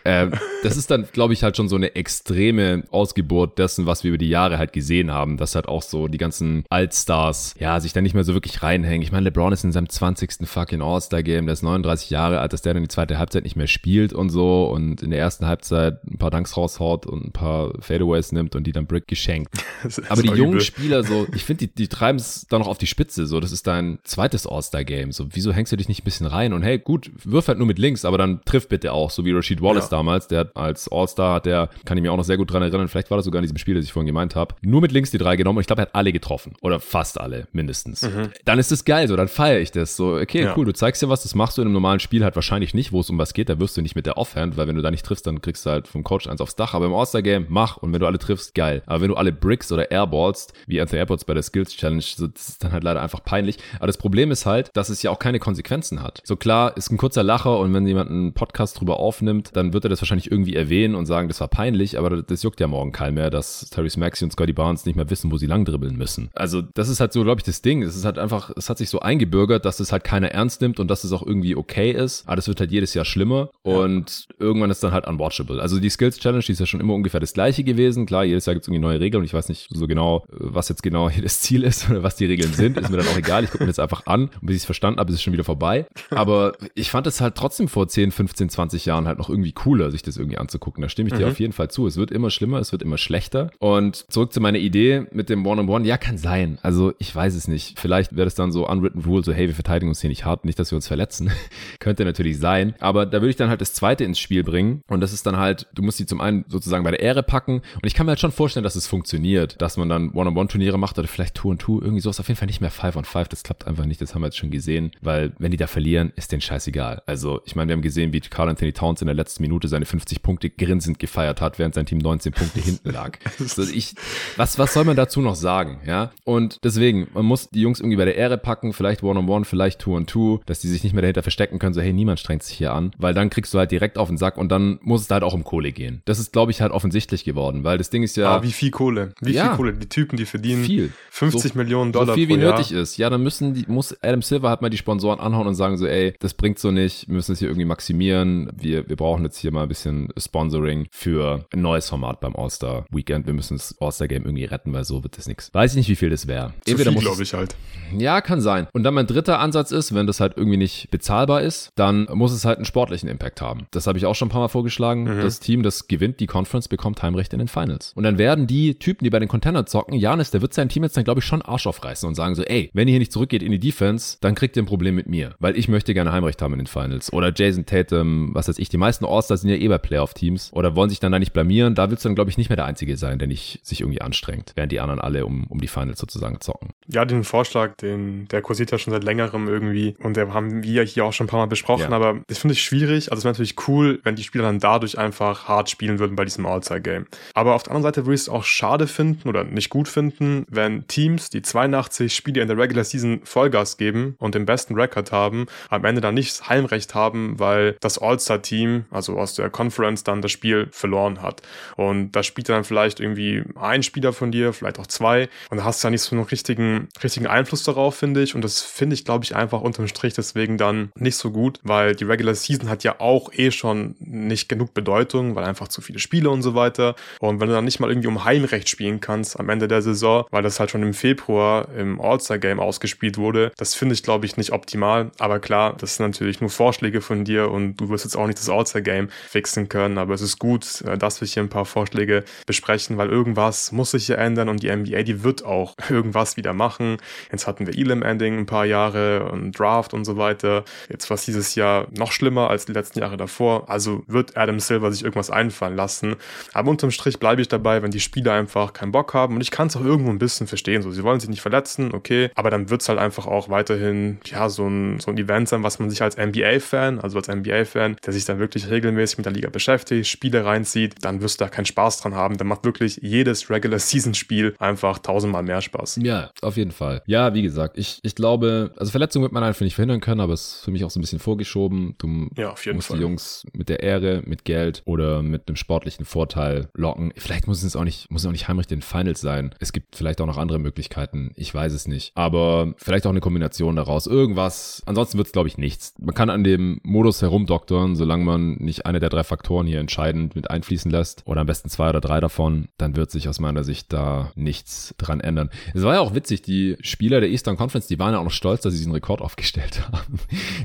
Ähm, das ist dann, glaube ich, halt schon so eine extreme Ausgeburt dessen, was wir über die Jahre halt gesehen haben, dass halt auch so die ganzen Altstars, ja, sich da nicht mehr so wirklich reinhängen. Ich meine, LeBron ist in seinem 20. fucking All-Star-Game, der ist 39 Jahre alt, dass der dann die zweite Halbzeit nicht mehr spielt und so und in der ersten Halbzeit ein paar Dunks raushaut und ein paar Fadeaways nimmt und die dann Brick geschenkt. Aber die jungen übel. Spieler so, ich finde, die, die treiben es da noch auf die Spitze, so, das ist dein zweites All-Star-Game, so, wieso hängst du dich nicht ein bisschen rein und hey, gut, wirf halt nur mit links, aber dann triff bitte auch, so wie Rashid Wallace ja. damals, der als All-Star, der kann ich mir auch noch sehr gut dran erinnern, vielleicht war das sogar in diesem Spiel, das ich vorhin gemeint habe, nur mit links die drei genommen und ich glaube, er hat alle getroffen oder fast alle, mindestens. Mhm. Dann ist es geil, so, dann feiere ich das, so, okay, ja. cool, du zeigst dir was, das machst du in einem normalen Spiel halt wahrscheinlich nicht, wo es um was geht, da wirst du nicht mit der Offhand, weil wenn du da nicht triffst, dann kriegst du halt vom Coach eins aufs Dach, aber im All-Star-Game, mach und wenn du alle triffst, geil. Aber wenn du alle Bricks oder Airballst, wie Anthony Edwards bei der Skills Challenge, das ist dann halt leider einfach peinlich. Aber das Problem ist halt, dass es ja auch keine Konsequenzen hat. So klar, ist ein kurzer Lacher und wenn jemand einen Podcast drüber aufnimmt, dann wird er das wahrscheinlich irgendwie erwähnen und sagen, das war peinlich, aber das juckt ja morgen kein mehr, dass Tyrese Maxey und Scotty Barnes nicht mehr wissen, wo sie lang dribbeln müssen. Also das ist halt so, glaube ich, das Ding. Es ist halt einfach, es hat sich so eingebürgert, dass es halt keiner ernst nimmt und dass es auch irgendwie okay ist. Aber das wird halt jedes Jahr schlimmer und ja. irgendwann ist dann halt unwatchable. Also die Skills Challenge, die ist ja schon immer ungefähr das gleiche gewesen. Klar, jedes Jahr gibt es irgendwie neue Regeln und ich weiß nicht so genau, was jetzt genau hier das Ziel ist oder was die Regeln sind. Ist mir dann auch egal. Ich gucke mir das einfach an und bis ich es verstanden habe, ist es schon wieder vorbei. Aber ich fand es halt trotzdem vor 10, 15, 20 Jahren halt noch irgendwie cooler, sich das irgendwie anzugucken. Da stimme ich dir mhm. auf jeden Fall zu. Es wird immer schlimmer, es wird immer schlechter. Und zurück zu meiner Idee mit dem One-on-One. -on -One. Ja, kann sein. Also ich weiß es nicht. Vielleicht wäre das dann so unwritten rule, so hey, wir verteidigen uns hier nicht hart, nicht, dass wir uns verletzen. Könnte natürlich sein. Aber da würde ich dann halt das zweite ins Spiel bringen. Und das ist dann halt, du musst die zum einen sozusagen bei der Ehre packen. Und ich kann mir halt schon vorstellen, dass es funktioniert, dass man dann One-on-One-Turniere macht oder vielleicht Two-on-Two, irgendwie sowas. Auf jeden Fall nicht mehr Five-on-Five. Das klappt einfach nicht. Das haben wir jetzt schon gesehen. Weil wenn die da verlieren, ist denen scheißegal. Also ich meine, wir haben gesehen, wie Carl Anthony Towns in der letzten Minute seine 50 Punkte grinsend gefeiert hat, während sein Team 19 Punkte hinten lag. Also ich, was, was soll man dazu noch sagen? Ja. Und deswegen, man muss die Jungs irgendwie bei der Ehre packen, vielleicht One-on-One, vielleicht Two-on-Two, dass die sich nicht mehr dahinter verstecken können, so hey, niemand strengt sich hier an. Weil dann kriegst du halt direkt auf den Sack und dann muss es halt auch um Kohle gehen. Das ist, glaube ich, halt offensichtlich geworden, weil das Ding ist ja. Ah, wie viel Kohle? Wie ja, viel Kohle? Die Typen, die verdienen viel. 50 so, Millionen Dollar. So viel wie Jahr. nötig ist. Ja, dann müssen die, muss Adam Silver halt mal die Sponsoren anhauen und sagen so, ey, das bringt so nicht, wir müssen es hier irgendwie maximieren. Wir, wir brauchen jetzt hier mal ein bisschen Sponsoring für ein neues Format beim All-Star Weekend. Wir müssen das All-Star Game irgendwie retten, weil so wird das nichts. Weiß ich nicht, wie viel das wäre. Entweder viel, glaube ich halt. Ja, kann sein. Und dann mein dritter Ansatz ist, wenn das halt irgendwie nicht bezahlbar ist, dann muss es halt einen sportlichen Impact haben. Das habe ich auch schon ein paar Mal vorgeschlagen. Mhm. Das Team, das gewinnt die Conference, bekommt Heimrecht in den Finals. Und dann werden die Typen, die bei den Contendern zocken, Janis, der wird sein Team jetzt dann, glaube ich, schon Arsch aufreißen und sagen so, ey, wenn ihr hier nicht zurückgeht in die Defense, dann kriegt ihr ein Problem mit mir, weil ich möchte gerne Heimrecht haben in den Finals. Oder Jason Tatum, was weiß ich, die meisten All-Stars sind ja eh bei Playoff-Teams oder wollen sich dann da nicht blamieren. Da willst du dann, glaube ich, nicht mehr der Einzige sein, der nicht sich irgendwie anstrengt, während die anderen alle um, um die Finals sozusagen zocken. Ja, den Vorschlag, den, der kursiert ja schon seit längerem irgendwie und der haben wir hier auch schon ein paar Mal besprochen, ja. aber das finde ich schwierig. Also es wäre natürlich cool, wenn die Spieler dann dadurch einfach hart spielen würden bei diesem All-Star-Game. Aber auf der anderen Seite würde ich es auch schade finden oder nicht gut finden, wenn Teams, die 82 Spiele in der Regular Season Vollgas geben und den besten Rekord haben, am Ende dann nicht Heimrecht haben, weil das All-Star-Team, also aus der Conference, dann das Spiel verloren hat. Und da spielt dann vielleicht irgendwie ein Spieler von dir, vielleicht auch zwei. Und da hast du ja nicht so einen richtigen, richtigen Einfluss darauf, finde ich. Und das finde ich, glaube ich, einfach unterm Strich deswegen dann nicht so gut, weil die Regular Season hat ja auch eh schon nicht genug Bedeutung, weil einfach zu viele Spiele und so weiter. Und wenn du dann nicht mal irgendwie um Heimrecht spielen kannst am Ende der Saison, weil das halt schon im Februar im All-Star-Game ausgespielt wurde, das finde ich, glaube ich, nicht optimal. Aber klar, das sind natürlich nur Vorschläge von dir und du wirst jetzt auch nicht das All-Star-Game fixen können. Aber es ist gut, äh, dass wir hier ein paar Vorschläge besprechen, weil irgendwas muss sich hier ändern und die NBA, die wird auch irgendwas wieder machen. Jetzt hatten wir Elam-Ending ein paar Jahre und Draft und so weiter. Jetzt war es dieses Jahr noch schlimmer als die letzten Jahre davor. Also wird Adam Silver sich irgendwas einfallen lassen. Aber unterm Strich bleibe ich dabei, wenn die Spieler Spieler einfach keinen Bock haben und ich kann es auch irgendwo ein bisschen verstehen. So, sie wollen sich nicht verletzen, okay, aber dann wird es halt einfach auch weiterhin, ja, so ein, so ein Event sein, was man sich als NBA-Fan, also als NBA-Fan, der sich dann wirklich regelmäßig mit der Liga beschäftigt, Spiele reinzieht, dann wirst du da keinen Spaß dran haben. Dann macht wirklich jedes Regular-Season-Spiel einfach tausendmal mehr Spaß. Ja, auf jeden Fall. Ja, wie gesagt, ich, ich glaube, also Verletzungen wird man einfach nicht verhindern können, aber es ist für mich auch so ein bisschen vorgeschoben. Du ja, auf jeden musst Fall. die Jungs mit der Ehre, mit Geld oder mit einem sportlichen Vorteil locken. Vielleicht muss es auch nicht, muss es auch nicht heimlich den Finals sein. Es gibt vielleicht auch noch andere Möglichkeiten. Ich weiß es nicht. Aber vielleicht auch eine Kombination daraus. Irgendwas. Ansonsten wird es, glaube ich, nichts. Man kann an dem Modus herumdoktern, solange man nicht eine der drei Faktoren hier entscheidend mit einfließen lässt. Oder am besten zwei oder drei davon. Dann wird sich aus meiner Sicht da nichts dran ändern. Es war ja auch witzig, die Spieler der Eastern Conference, die waren ja auch noch stolz, dass sie diesen Rekord aufgestellt haben.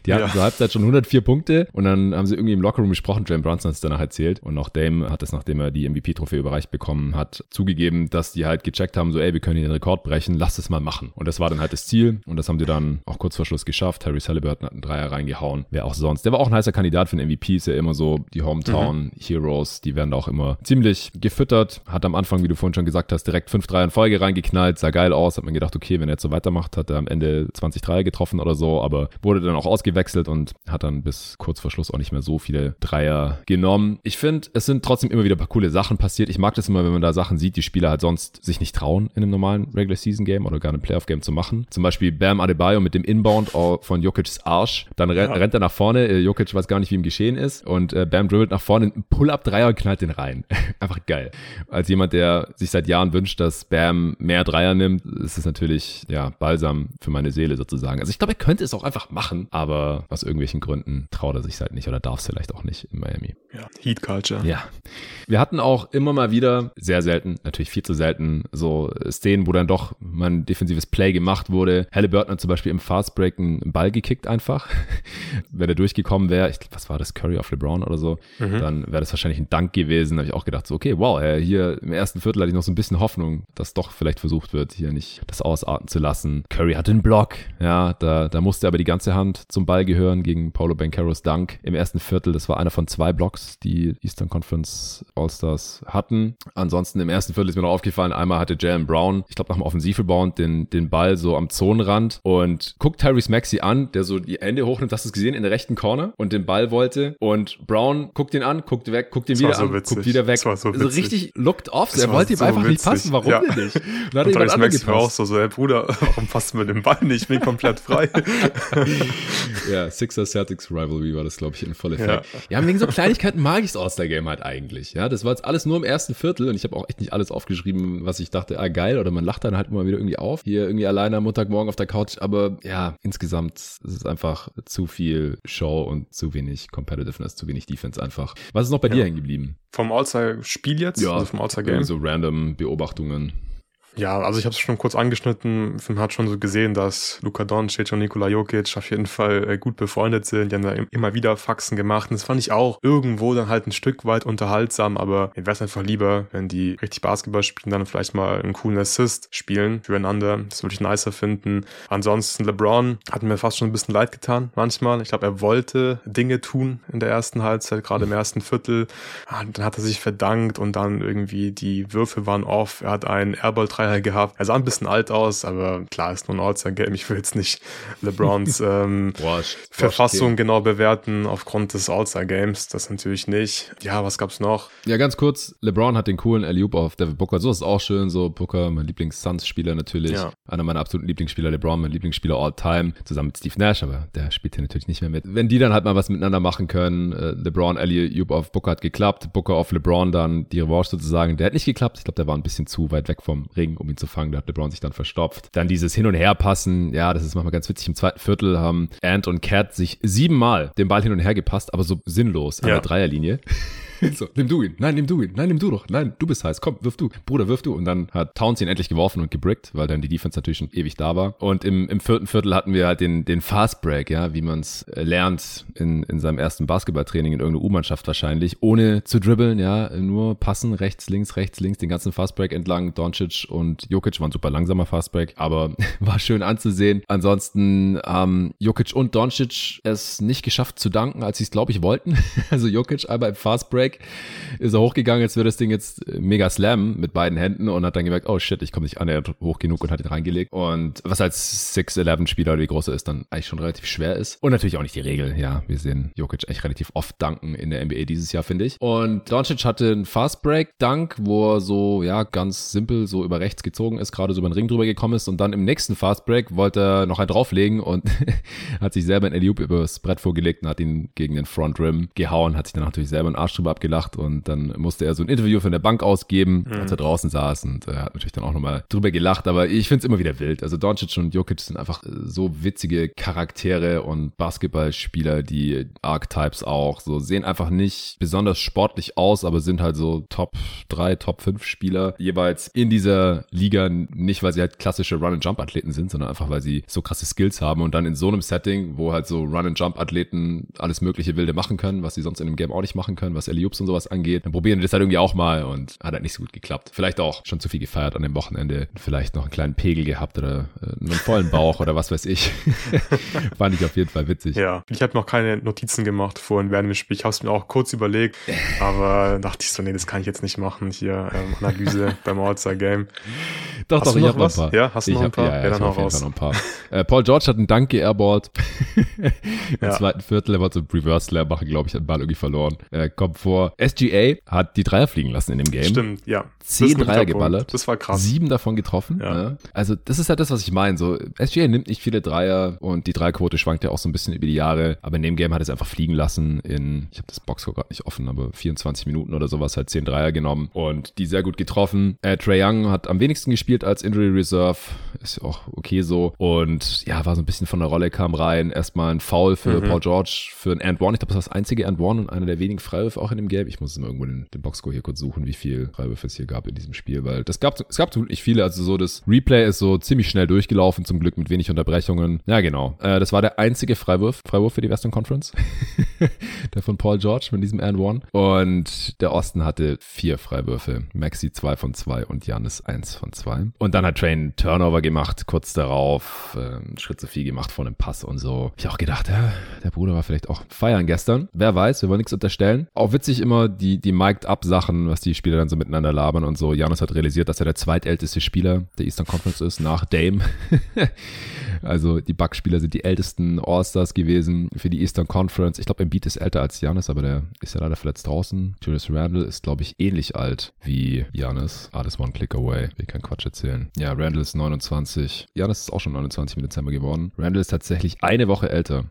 Die hatten ja. zur Halbzeit schon 104 Punkte und dann haben sie irgendwie im Lockerroom gesprochen. Jalen Brunson hat es danach erzählt und auch Dame hat es, nachdem er die MVP-Trophäe überreicht bekommen hat, zugegeben, dass die halt gecheckt haben, so ey, wir können hier den Rekord brechen, lass es mal machen. Und das war dann halt das Ziel und das haben sie dann auch kurz vor Schluss geschafft. Harry Halliburton hat einen Dreier reingehauen. Wer auch sonst. Der war auch ein heißer Kandidat für den MVP, ist ja immer so die Hometown mhm. Heroes, die werden da auch immer ziemlich gefüttert. Hat am Anfang, wie du vorhin schon gesagt hast, direkt fünf Dreier in Folge reingeknallt, sah geil aus, hat man gedacht, okay, wenn er jetzt so weitermacht, hat er am Ende 20 Dreier getroffen oder so, aber wurde dann auch ausgewechselt und hat dann bis kurz vor Schluss auch nicht mehr so viele Dreier genommen. Ich finde, es sind trotzdem immer wieder ein paar coole Sachen passiert. Ich mag das immer, wenn man da Sachen sieht, die Spieler halt sonst sich nicht trauen, in einem normalen Regular Season Game oder gar einem Playoff Game zu machen. Zum Beispiel Bam Adebayo mit dem Inbound von Jokic's Arsch. Dann ja. rennt er nach vorne. Äh, Jokic weiß gar nicht, wie ihm geschehen ist. Und äh, Bam dribbelt nach vorne, Pull-Up-Dreier und knallt den rein. Einfach geil. Als jemand, der sich seit Jahren wünscht, dass Bam mehr Dreier nimmt, ist es natürlich, ja, Balsam für meine Seele sozusagen. Also ich glaube, er könnte es auch einfach machen, aber aus irgendwelchen Gründen traut er sich halt nicht oder darf es vielleicht auch nicht in Miami. Ja, Heat Culture. Ja. Wir hatten auch immer mal wieder, sehr selten, natürlich viel zu selten, so Szenen, wo dann doch mal ein defensives Play gemacht wurde. Halliburton hat zum Beispiel im Fastbreak einen Ball gekickt einfach. Wenn er durchgekommen wäre, ich was war das, Curry auf LeBron oder so, mhm. dann wäre das wahrscheinlich ein Dank gewesen. Da habe ich auch gedacht, so, okay, wow, hier im ersten Viertel hatte ich noch so ein bisschen Hoffnung, dass doch vielleicht versucht wird, hier nicht das ausarten zu lassen. Curry hatte einen Block, ja, da, da musste aber die ganze Hand zum Ball gehören gegen Paulo Bancaros Dank im ersten Viertel. Das war einer von zwei Blocks, die Eastern Conference All-Stars hatten. Ansonsten im ersten Viertel ist mir noch aufgefallen, einmal hatte Jalen Brown, ich glaube nach dem Offensivrebound, den, den Ball so am Zonenrand und guckt Tyrese Maxey an, der so die Hände hochnimmt, hast es gesehen, in der rechten Corner und den Ball wollte und Brown guckt ihn an, guckt weg, guckt ihn wieder so an, witzig. guckt wieder weg. Das war so, also richtig looked off. Er wollte ihm so einfach witzig. nicht passen. Warum ja. denn nicht? Und hat und Tyrese Maxey war auch so, so, ey Bruder, warum passt du mit dem Ball nicht? Ich bin komplett frei. ja, Sixers Celtics Rivalry war das, glaube ich, in voll Effekt. Ja. ja, wegen so Kleinigkeiten mag ich das All-Star-Game halt eigentlich. Ja, das war jetzt alles nur im ersten Viertel und ich habe auch echt nicht alles aufgeschrieben, was ich dachte, ah geil, oder man lacht dann halt immer wieder irgendwie auf. Hier irgendwie alleine am Montagmorgen auf der Couch, aber ja, insgesamt ist es einfach zu viel Show und zu wenig Competitiveness, zu wenig Defense einfach. Was ist noch bei ja. dir hängen geblieben? Vom All-Star-Spiel jetzt? Ja, also vom All-Star-Game? So random Beobachtungen. Ja, also ich habe es schon kurz angeschnitten. Man hat schon so gesehen, dass Luka Doncic und Nikola Jokic auf jeden Fall äh, gut befreundet sind. Die haben da immer wieder Faxen gemacht. Und das fand ich auch irgendwo dann halt ein Stück weit unterhaltsam. Aber mir wäre es einfach lieber, wenn die richtig Basketball spielen, dann vielleicht mal einen coolen Assist spielen füreinander. Das würde ich nicer finden. Ansonsten LeBron hat mir fast schon ein bisschen leid getan manchmal. Ich glaube, er wollte Dinge tun in der ersten Halbzeit, gerade im ersten Viertel. Ah, dann hat er sich verdankt und dann irgendwie die Würfe waren off. Er hat einen Airball 3 Dreier gehabt. Er sah ein bisschen alt aus, aber klar, ist nur ein All-Star-Game. Ich will jetzt nicht LeBrons ähm, Verfassung genau bewerten aufgrund des All-Star-Games. Das natürlich nicht. Ja, was gab's noch? Ja, ganz kurz. LeBron hat den coolen alley auf Devin Booker. So ist auch schön. So Booker, mein Lieblings-Suns-Spieler natürlich. Ja. Einer meiner absoluten Lieblingsspieler, LeBron, mein Lieblingsspieler all-time. Zusammen mit Steve Nash, aber der spielt hier natürlich nicht mehr mit. Wenn die dann halt mal was miteinander machen können, äh, LeBron, alley auf Booker hat geklappt. Booker auf LeBron dann die Revanche sozusagen. Der hat nicht geklappt. Ich glaube, der war ein bisschen zu weit weg vom Ring Ding, um ihn zu fangen. Da hat LeBron sich dann verstopft. Dann dieses Hin- und Herpassen, ja, das ist manchmal ganz witzig. Im zweiten Viertel haben Ant und Cat sich siebenmal den Ball hin und her gepasst, aber so sinnlos an ja. der Dreierlinie. so, nimm du ihn. Nein, nimm du ihn. Nein, nimm du doch. Nein, du bist heiß. Komm, wirf du. Bruder, wirf du. Und dann hat Towns ihn endlich geworfen und gebrickt, weil dann die Defense natürlich schon ewig da war. Und im, im vierten Viertel hatten wir halt den, den Fast Break, ja, wie man es äh, lernt in, in seinem ersten Basketballtraining in irgendeiner U-Mannschaft wahrscheinlich, ohne zu dribbeln, ja, nur passen, rechts, links, rechts, links, den ganzen Fast Break entlang. Doncic und Jokic waren super langsamer Fast Break, aber war schön anzusehen. Ansonsten haben ähm, Jokic und Doncic es nicht geschafft zu danken, als sie es, glaube ich, wollten. Also Jokic einmal im Fast Break Break ist er hochgegangen, als würde das Ding jetzt mega slam mit beiden Händen und hat dann gemerkt, oh shit, ich komme nicht annähernd hoch genug und hat ihn reingelegt. Und was als 6'11-Spieler, wie groß er ist, dann eigentlich schon relativ schwer ist. Und natürlich auch nicht die Regel, ja. Wir sehen Jokic echt relativ oft danken in der NBA dieses Jahr, finde ich. Und Doncic hatte einen Fast Break Dank, wo er so, ja, ganz simpel so über rechts gezogen ist, gerade so über den Ring drüber gekommen ist und dann im nächsten Fast Break wollte er noch einen drauflegen und hat sich selber in Eliup übers Brett vorgelegt und hat ihn gegen den Front Rim gehauen, hat sich dann natürlich selber einen Arsch drüber abgelacht und dann musste er so ein Interview von der Bank ausgeben, mhm. als er draußen saß und er hat natürlich dann auch nochmal drüber gelacht, aber ich finde es immer wieder wild. Also Doncic und Jokic sind einfach so witzige Charaktere und Basketballspieler, die Archetypes auch, so sehen einfach nicht besonders sportlich aus, aber sind halt so Top 3, Top 5 Spieler jeweils in dieser Liga, nicht weil sie halt klassische Run-and-Jump-Athleten sind, sondern einfach weil sie so krasse Skills haben und dann in so einem Setting, wo halt so Run-and-Jump-Athleten alles mögliche Wilde machen können, was sie sonst in dem Game auch nicht machen können, was Eliups und sowas angeht, dann probieren die das halt irgendwie auch mal und hat halt nicht so gut geklappt. Vielleicht auch schon zu viel gefeiert an dem Wochenende, vielleicht noch einen kleinen Pegel gehabt oder äh, einen vollen Bauch oder was weiß ich. Fand ich auf jeden Fall witzig. Ja, ich habe noch keine Notizen gemacht vorhin während dem Spiel. Ich habe es mir auch kurz überlegt, aber dachte ich so, nee, das kann ich jetzt nicht machen hier ähm, Analyse beim All-Star-Game. Doch, hast doch, ich habe noch ein paar. Ja, hast du noch ein paar? Ja, ja, ja dann jeden Fall noch ein paar. Äh, Paul George hat einen Dank geairballt. Im ja. zweiten Viertel, er wollte so Reverse Slam machen, glaube ich, hat den Ball irgendwie verloren. Er kommt vor. SGA hat die Dreier fliegen lassen in dem Game. Stimmt, ja. Zehn Dreier geballert. Das war krass. Sieben davon getroffen. Ja. Also, das ist halt das, was ich meine. So, SGA nimmt nicht viele Dreier und die Dreierquote schwankt ja auch so ein bisschen über die Jahre. Aber in dem Game hat es einfach fliegen lassen in, ich habe das Boxscore gerade nicht offen, aber 24 Minuten oder sowas, halt zehn Dreier genommen und die sehr gut getroffen. Äh, Trey Young hat am wenigsten gespielt als Injury Reserve. Ist ja auch okay so. Und ja, war so ein bisschen von der Rolle, kam rein. Erstmal ein Foul für mhm. Paul George, für ein And One. Ich glaube, das war das einzige And One und einer der wenigen Freiwürfe auch in dem Game. Ich muss mal irgendwo den, den Boxscore hier kurz suchen, wie viel Freiwürfe es hier gab in diesem Spiel, weil das gab, es gab nicht viele. Also so das Replay ist so ziemlich schnell durchgelaufen, zum Glück mit wenig Unterbrechungen. Ja, genau. Äh, das war der einzige Freiwurf, Freiwurf für die Western Conference. der von Paul George mit diesem And One. Und der Osten hatte vier Freiwürfe. Maxi zwei von zwei und Janis eins von zwei. Und dann hat Train Turnover gemacht, kurz darauf, äh, Schritt zu viel gemacht von einem Pass und so. Ich auch gedacht, ja, der Bruder war vielleicht auch feiern gestern. Wer weiß, wir wollen nichts unterstellen. Auch witzig immer die, die Mic'd-Up-Sachen, was die Spieler dann so miteinander labern und so. Janis hat realisiert, dass er der zweitälteste Spieler der Eastern Conference ist, nach Dame. also die Buck-Spieler sind die ältesten All-Stars gewesen für die Eastern Conference. Ich glaube, Embiid ist älter als Janis, aber der ist ja leider verletzt draußen. Julius Randle ist, glaube ich, ähnlich alt wie Janis. Alles one click away. Will kein Quatsch erzählen. Ja, Randle ist 29. Janis ist auch schon 29 im Dezember geworden. Randle ist tatsächlich eine Woche älter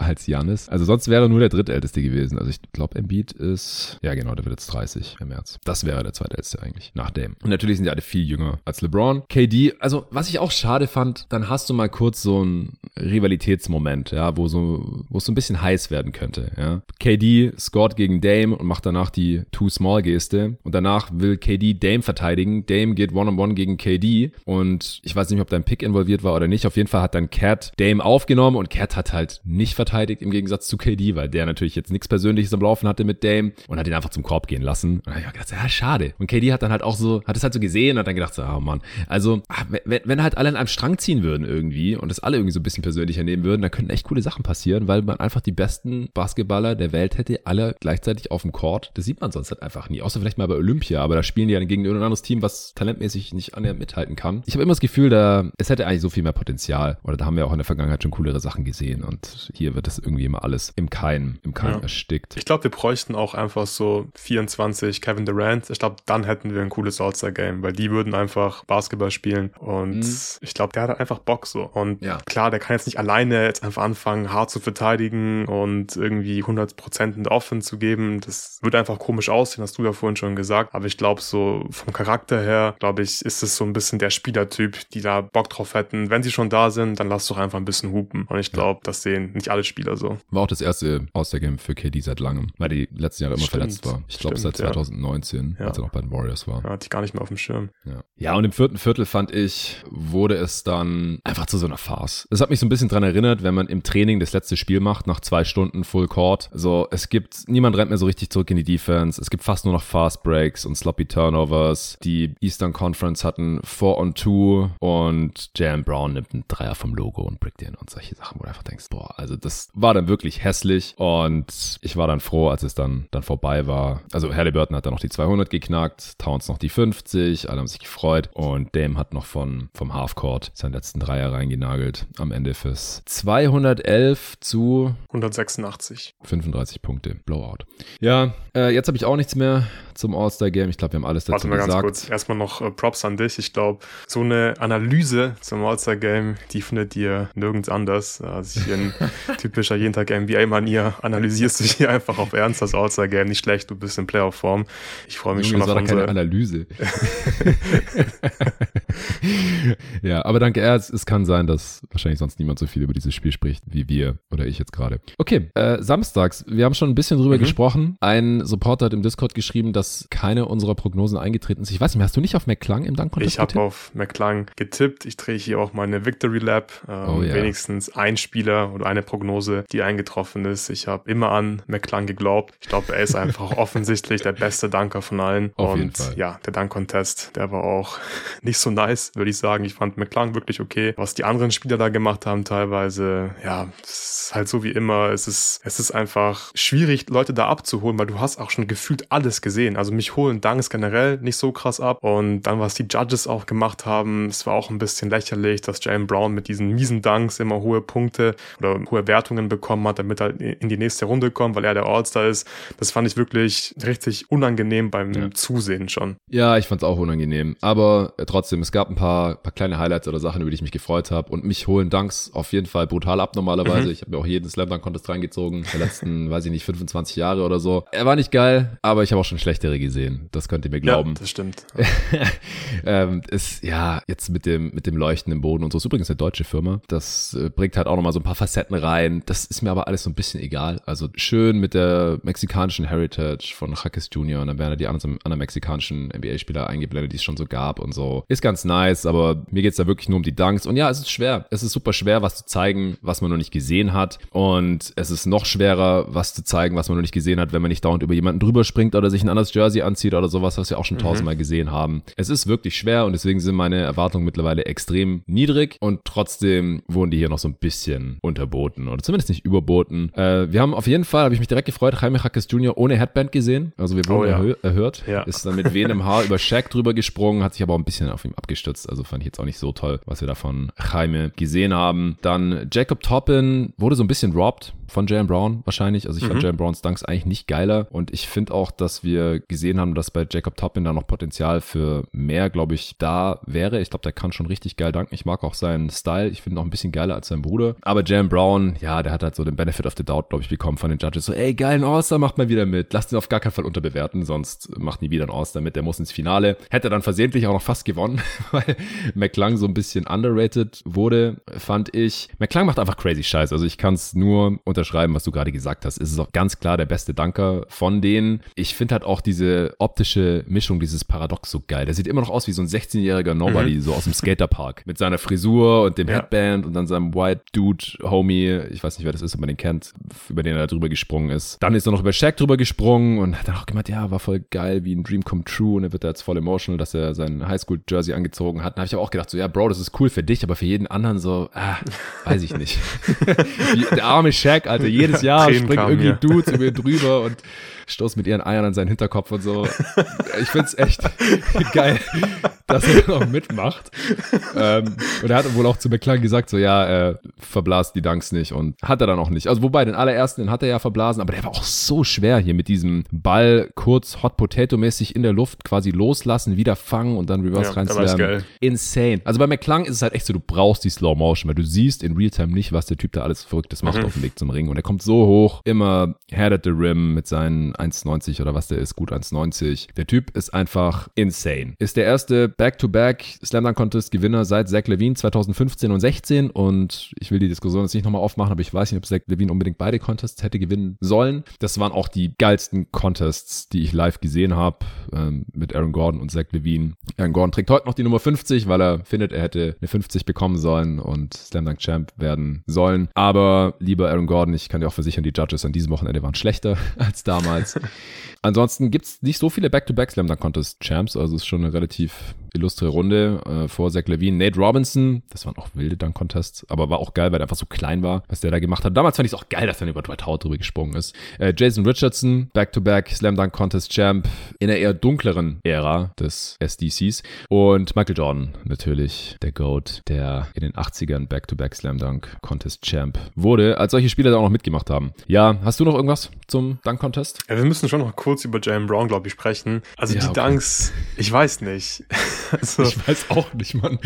als Janis. Also sonst wäre nur der drittälteste gewesen. Also ich glaube, Embiid ist, ja genau, der wird jetzt 30 im März. Das wäre der zweitälteste eigentlich, nach dem. Und natürlich sind die alle viel jünger als LeBron. KD, also was ich auch schade fand, dann hast du mal kurz so einen Rivalitätsmoment, ja, wo so, wo es so ein bisschen heiß werden könnte, ja. KD scored gegen Dame und macht danach die Too-Small-Geste und danach will KD Dame verteidigen. Dame geht One-on-One -on -one gegen KD und ich weiß nicht, ob da ein Pick involviert war oder nicht. Auf jeden Fall hat dann Cat Dame aufgenommen und Cat hat halt nicht verteidigt im Gegensatz zu KD, weil der natürlich jetzt nichts Persönliches am Laufen hatte mit Dame und hat ihn einfach zum Korb gehen lassen. Und da hab ich gedacht, ja, schade. Und KD hat dann halt auch so, hat es halt so gesehen und hat dann gedacht so, oh Mann. Also, ach, wenn, wenn halt alle an einem Strang ziehen würden irgendwie und das alle irgendwie so ein bisschen persönlicher nehmen würden, dann könnten echt coole Sachen passieren, weil man einfach die besten Basketballer der Welt hätte, alle gleichzeitig auf dem Court. Das sieht man sonst halt einfach nie. Außer vielleicht mal bei Olympia, aber da spielen die ja gegen irgendein anderes Team, was talentmäßig nicht annähernd mithalten kann. Ich habe immer das Gefühl, da es hätte eigentlich so viel mehr Potenzial. Oder da haben wir auch in der Vergangenheit schon coolere Sachen gesehen und hier wird das irgendwie immer alles im Keim, im Keim ja. erstickt. Ich glaube, wir bräuchten auch einfach so 24 Kevin Durant. Ich glaube, dann hätten wir ein cooles All-Star-Game, weil die würden einfach Basketball spielen und mhm. ich glaube, der hat einfach Bock so. Und ja. klar, der kann jetzt nicht alleine jetzt einfach anfangen, hart zu verteidigen und irgendwie 100% in der Offense zu geben. Das würde einfach komisch aussehen, hast du ja vorhin schon gesagt. Aber ich glaube, so vom Charakter her, glaube ich, ist es so ein bisschen der Spielertyp, die da Bock drauf hätten. Wenn sie schon da sind, dann lass doch einfach ein bisschen hupen. Und ich glaube, das sehen nicht alle Spieler so. War auch das erste All-Star-Game für KD seit langem, weil die letzten Jahre immer stimmt, verletzt war. Ich glaube, seit 2019, ja. als er noch bei den Warriors war. Ja, hatte ich gar nicht mehr auf dem Schirm. Ja. ja, und im vierten Viertel fand ich, wurde es dann einfach zu so einer Farce. Es hat mich so ein bisschen dran erinnert, wenn man im Training das letzte Spiel macht, nach zwei Stunden Full Court. So, es gibt, niemand rennt mehr so richtig zurück in die Defense. Es gibt fast nur noch Fast Breaks und Sloppy Turnovers. Die Eastern Conference hatten 4 on 2 und Jam Brown nimmt einen Dreier vom Logo und brickt den und solche Sachen, wo du einfach denkst, boah, also das war dann wirklich hässlich und ich war dann froh, als es dann dann vorbei war. Also Halliburton hat dann noch die 200 geknackt, Towns noch die 50, alle haben sich gefreut und Dame hat noch von, vom Halfcourt seinen letzten Dreier reingenagelt am Ende fürs 211 zu 186. 35 Punkte. Blowout. Ja, äh, jetzt habe ich auch nichts mehr zum All-Star-Game. Ich glaube, wir haben alles dazu Warte mal gesagt. ganz kurz. Erstmal noch äh, Props an dich. Ich glaube, so eine Analyse zum All-Star-Game, die findet ihr nirgends anders. Also hier in typischer jeden Tag NBA-Manier analysierst du hier einfach auf Ernst das All-Star-Game. Nicht schlecht, du bist in Playoff-Form. Ich freue mich Junge, schon auf unsere... keine Analyse. ja, aber danke, er. Es, kann sein, dass wahrscheinlich sonst niemand so viel über dieses Spiel spricht, wie wir oder ich jetzt gerade. Okay, äh, samstags. Wir haben schon ein bisschen drüber mhm. gesprochen. Ein Supporter hat im Discord geschrieben, dass keine unserer Prognosen eingetreten ist. Ich weiß nicht, hast du nicht auf McClung im Dank Ich habe auf McClung getippt. Ich drehe hier auch meine Victory Lab. Ähm, oh, ja. Wenigstens ein Spieler oder eine Prognose, die eingetroffen ist. Ich habe immer an McClung geglaubt. Ich glaube, er ist einfach offensichtlich der beste Danker von allen. Auf Und ja, der Dank-Contest, der war auch nicht so nice, würde ich sagen. Ich fand McClung wirklich okay. Was die anderen Spieler da gemacht haben, teilweise, ja, es ist halt so wie immer. Es ist, es ist einfach schwierig, Leute da abzuholen, weil du hast auch schon gefühlt alles gesehen. Also mich holen Dunks generell nicht so krass ab. Und dann, was die Judges auch gemacht haben, es war auch ein bisschen lächerlich, dass Jalen Brown mit diesen miesen Dunks immer hohe Punkte oder hohe Wertungen bekommen hat, damit er in die nächste Runde kommt, weil er der All-Star ist. Das fand ich wirklich richtig unangenehm beim ja. Zusehen schon. Ja, ich fand es auch unangenehm. Aber äh, trotzdem, es gab ein paar, paar kleine Highlights oder Sachen, über die ich mich gefreut habe. Und mich holen Dunks auf jeden Fall brutal ab normalerweise. Mhm. Ich habe mir auch jeden Slam Dunk Contest reingezogen, der letzten, weiß ich nicht, 25 Jahre oder so. Er war nicht geil, aber ich habe auch schon schlechtere gesehen. Das könnt ihr mir glauben. Ja, das stimmt. ähm, ist, ja, jetzt mit dem, mit dem Leuchten im Boden und so. Ist übrigens eine deutsche Firma. Das äh, bringt halt auch nochmal so ein paar Facetten rein. Das ist mir aber alles so ein bisschen egal. Also schön mit der mexikanischen Heritage von Jaques Jr. und dann werden da die anderen, anderen mexikanischen NBA-Spieler eingeblendet, die es schon so gab und so. Ist ganz nice, aber mir geht's da wirklich nur um die Dunks. Und ja, es ist schwer. Es ist super schwer, was zu zeigen, was man noch nicht gesehen hat. Und es ist noch schwerer, was zu zeigen, was man noch nicht gesehen hat, wenn man nicht dauernd über jemanden drüber springt oder sich ein anderes Jersey anzieht oder sowas, was wir auch schon mhm. tausendmal gesehen haben. Es ist wirklich schwer und deswegen sind meine Erwartungen mittlerweile extrem niedrig und trotzdem wurden die hier noch so ein bisschen unterboten oder zumindest nicht überboten. Äh, wir haben auf jeden Fall, habe ich mich direkt gefreut, Jaime Hackes Jr. ohne Headband gesehen. Also wir wurden oh, ja. erhö erhört. Ja. Ist dann mit wehenem Haar über Shaq drüber gesprungen, hat sich aber auch ein bisschen auf ihm abgestürzt. Also fand ich jetzt auch nicht so toll, was wir da von Jaime gesehen haben. Dann Jacob Toppin wurde so ein bisschen robbed von Jalen Brown wahrscheinlich. Also ich mhm. fand Jalen Browns Dunks eigentlich nicht geiler und ich finde auch, dass wir gesehen haben, dass bei Jacob Toppin da noch Potenzial für mehr, glaube ich, da wäre. Ich glaube, der kann schon richtig geil danken. Ich mag auch seinen Style. Ich finde auch ein bisschen geiler als sein Bruder. Aber Jalen Brown, ja, der hat halt so den Benefit of the Doubt, glaube ich, bekommen von den Judges. So, ey, geilen All-Star, macht mal wieder mit. Lasst ihn auf gar keinen Fall unterbewerten, sonst macht nie wieder ein All-Star mit. Der muss ins Finale. Hätte dann versehentlich auch noch fast gewonnen, weil McClung so ein bisschen underrated wurde, fand ich. McClung macht einfach crazy Scheiß. Also ich kann es nur unterschreiben, was du gerade gesagt hast. Es ist auch ganz klar der beste Danker von denen. Ich finde halt auch diese optische Mischung, dieses Paradox so geil. Der sieht immer noch aus wie so ein 16-jähriger Nobody, mhm. so aus dem Skaterpark. Mit seiner Frisur und dem ja. Headband und dann seinem White Dude Homie. Ich weiß nicht, wer das ist, ob man den kennt, über den er da drüber gesprungen ist. Dann ist er noch über Shaq drüber gesprungen und hat dann auch gemeint, ja, war voll geil, wie ein Dream come true. Und er wird da jetzt voll emotional, dass er sein Highschool-Jersey angezogen hat. Dann habe ich aber auch gedacht, so, ja, Bro, das ist cool für dich, aber für jeden anderen so, ah, weiß ich nicht. der arme Shaq, Alter, jedes Jahr springt irgendwie hier. Dudes über ihn drüber und stoßt mit ihren Eiern an seinen Hinterkopf und so. Ich find's echt geil, dass er noch mitmacht. Ähm, und er hat wohl auch zu McClung gesagt, so ja, er verblasst die Dunks nicht und hat er dann auch nicht. Also wobei, den allerersten, den hat er ja verblasen, aber der war auch so schwer hier mit diesem Ball kurz Hot Potato mäßig in der Luft quasi loslassen, wieder fangen und dann Reverse ja, reinzulernen. Insane. Also bei McClung ist es halt echt so, du brauchst die Slow Motion, weil du siehst in Realtime nicht, was der Typ da alles Verrücktes macht mhm. auf dem Weg zum Ring und er kommt so hoch, immer head at the rim mit seinen 1,90 oder was der ist, gut 1,90. Der Typ ist einfach insane. Ist der erste Back-to-Back Slam Dunk Contest Gewinner seit Zach Levine 2015 und 16 und ich will die Diskussion jetzt nicht nochmal aufmachen, aber ich weiß nicht, ob Zach Levine unbedingt beide Contests hätte gewinnen sollen. Das waren auch die geilsten Contests, die ich live gesehen habe ähm, mit Aaron Gordon und Zach Levine. Aaron Gordon trägt heute noch die Nummer 50, weil er findet, er hätte eine 50 bekommen sollen und Slam Dunk Champ werden sollen. Aber lieber Aaron Gordon, ich kann dir auch versichern, die Judges an diesem Wochenende waren schlechter als damals. Ansonsten gibt es nicht so viele Back-to-Back Slam Dunk Contest Champs, also ist schon eine relativ illustre Runde äh, vor Zach Levine. Nate Robinson, das waren auch wilde Dunk-Contests, aber war auch geil, weil er einfach so klein war, was der da gemacht hat. Damals fand ich es auch geil, dass er über Dwight Howard drüber gesprungen ist. Äh, Jason Richardson, Back-to-Back Slam Dunk Contest Champ in der eher dunkleren Ära des SDCs. Und Michael Jordan, natürlich der GOAT, der in den 80ern Back-to-Back Slam Dunk Contest Champ wurde, als solche Spieler da auch noch mitgemacht haben. Ja, hast du noch irgendwas zum Dunk Contest? Ja, wir müssen schon noch kurz über Jalen Brown, glaube ich, sprechen. Also ja, die okay. Dunks, ich weiß nicht. also, ich weiß auch nicht, Mann.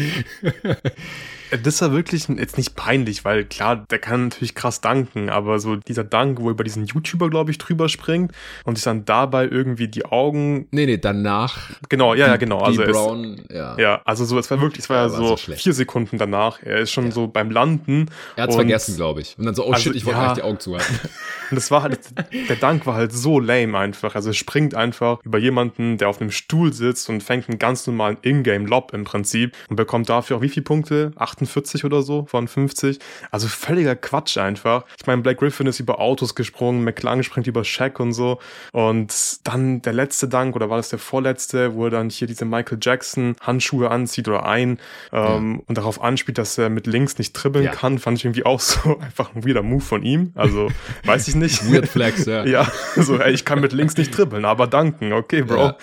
Das war wirklich jetzt nicht peinlich, weil klar, der kann natürlich krass danken, aber so dieser Dank, wo über diesen YouTuber, glaube ich, drüber springt und sich dann dabei irgendwie die Augen. Nee, nee, danach. Genau, ja, ja, genau. Also Brown, es, ja. ja, also so, es war wirklich, es war ja, so, so vier Sekunden danach. Er ist schon ja. so beim Landen. Er hat es vergessen, glaube ich. Und dann so, oh also, shit, ich wollte ja. eigentlich die Augen zuhalten. Und das war halt, der Dank war halt so lame einfach. Also er springt einfach über jemanden, der auf einem Stuhl sitzt und fängt einen ganz normalen Ingame-Lob im Prinzip und bekommt dafür auch wie viele Punkte? 48 oder so von 50. Also völliger Quatsch einfach. Ich meine, Black Griffin ist über Autos gesprungen, McClung springt über Shaq und so. Und dann der letzte Dank, oder war das der vorletzte, wo er dann hier diese Michael Jackson Handschuhe anzieht oder ein ähm, ja. und darauf anspielt, dass er mit links nicht dribbeln ja. kann, fand ich irgendwie auch so einfach ein weirder Move von ihm. Also weiß ich nicht. Weird Flex, ja. ja, so, ey, ich kann mit links nicht dribbeln, aber danken, okay, Bro.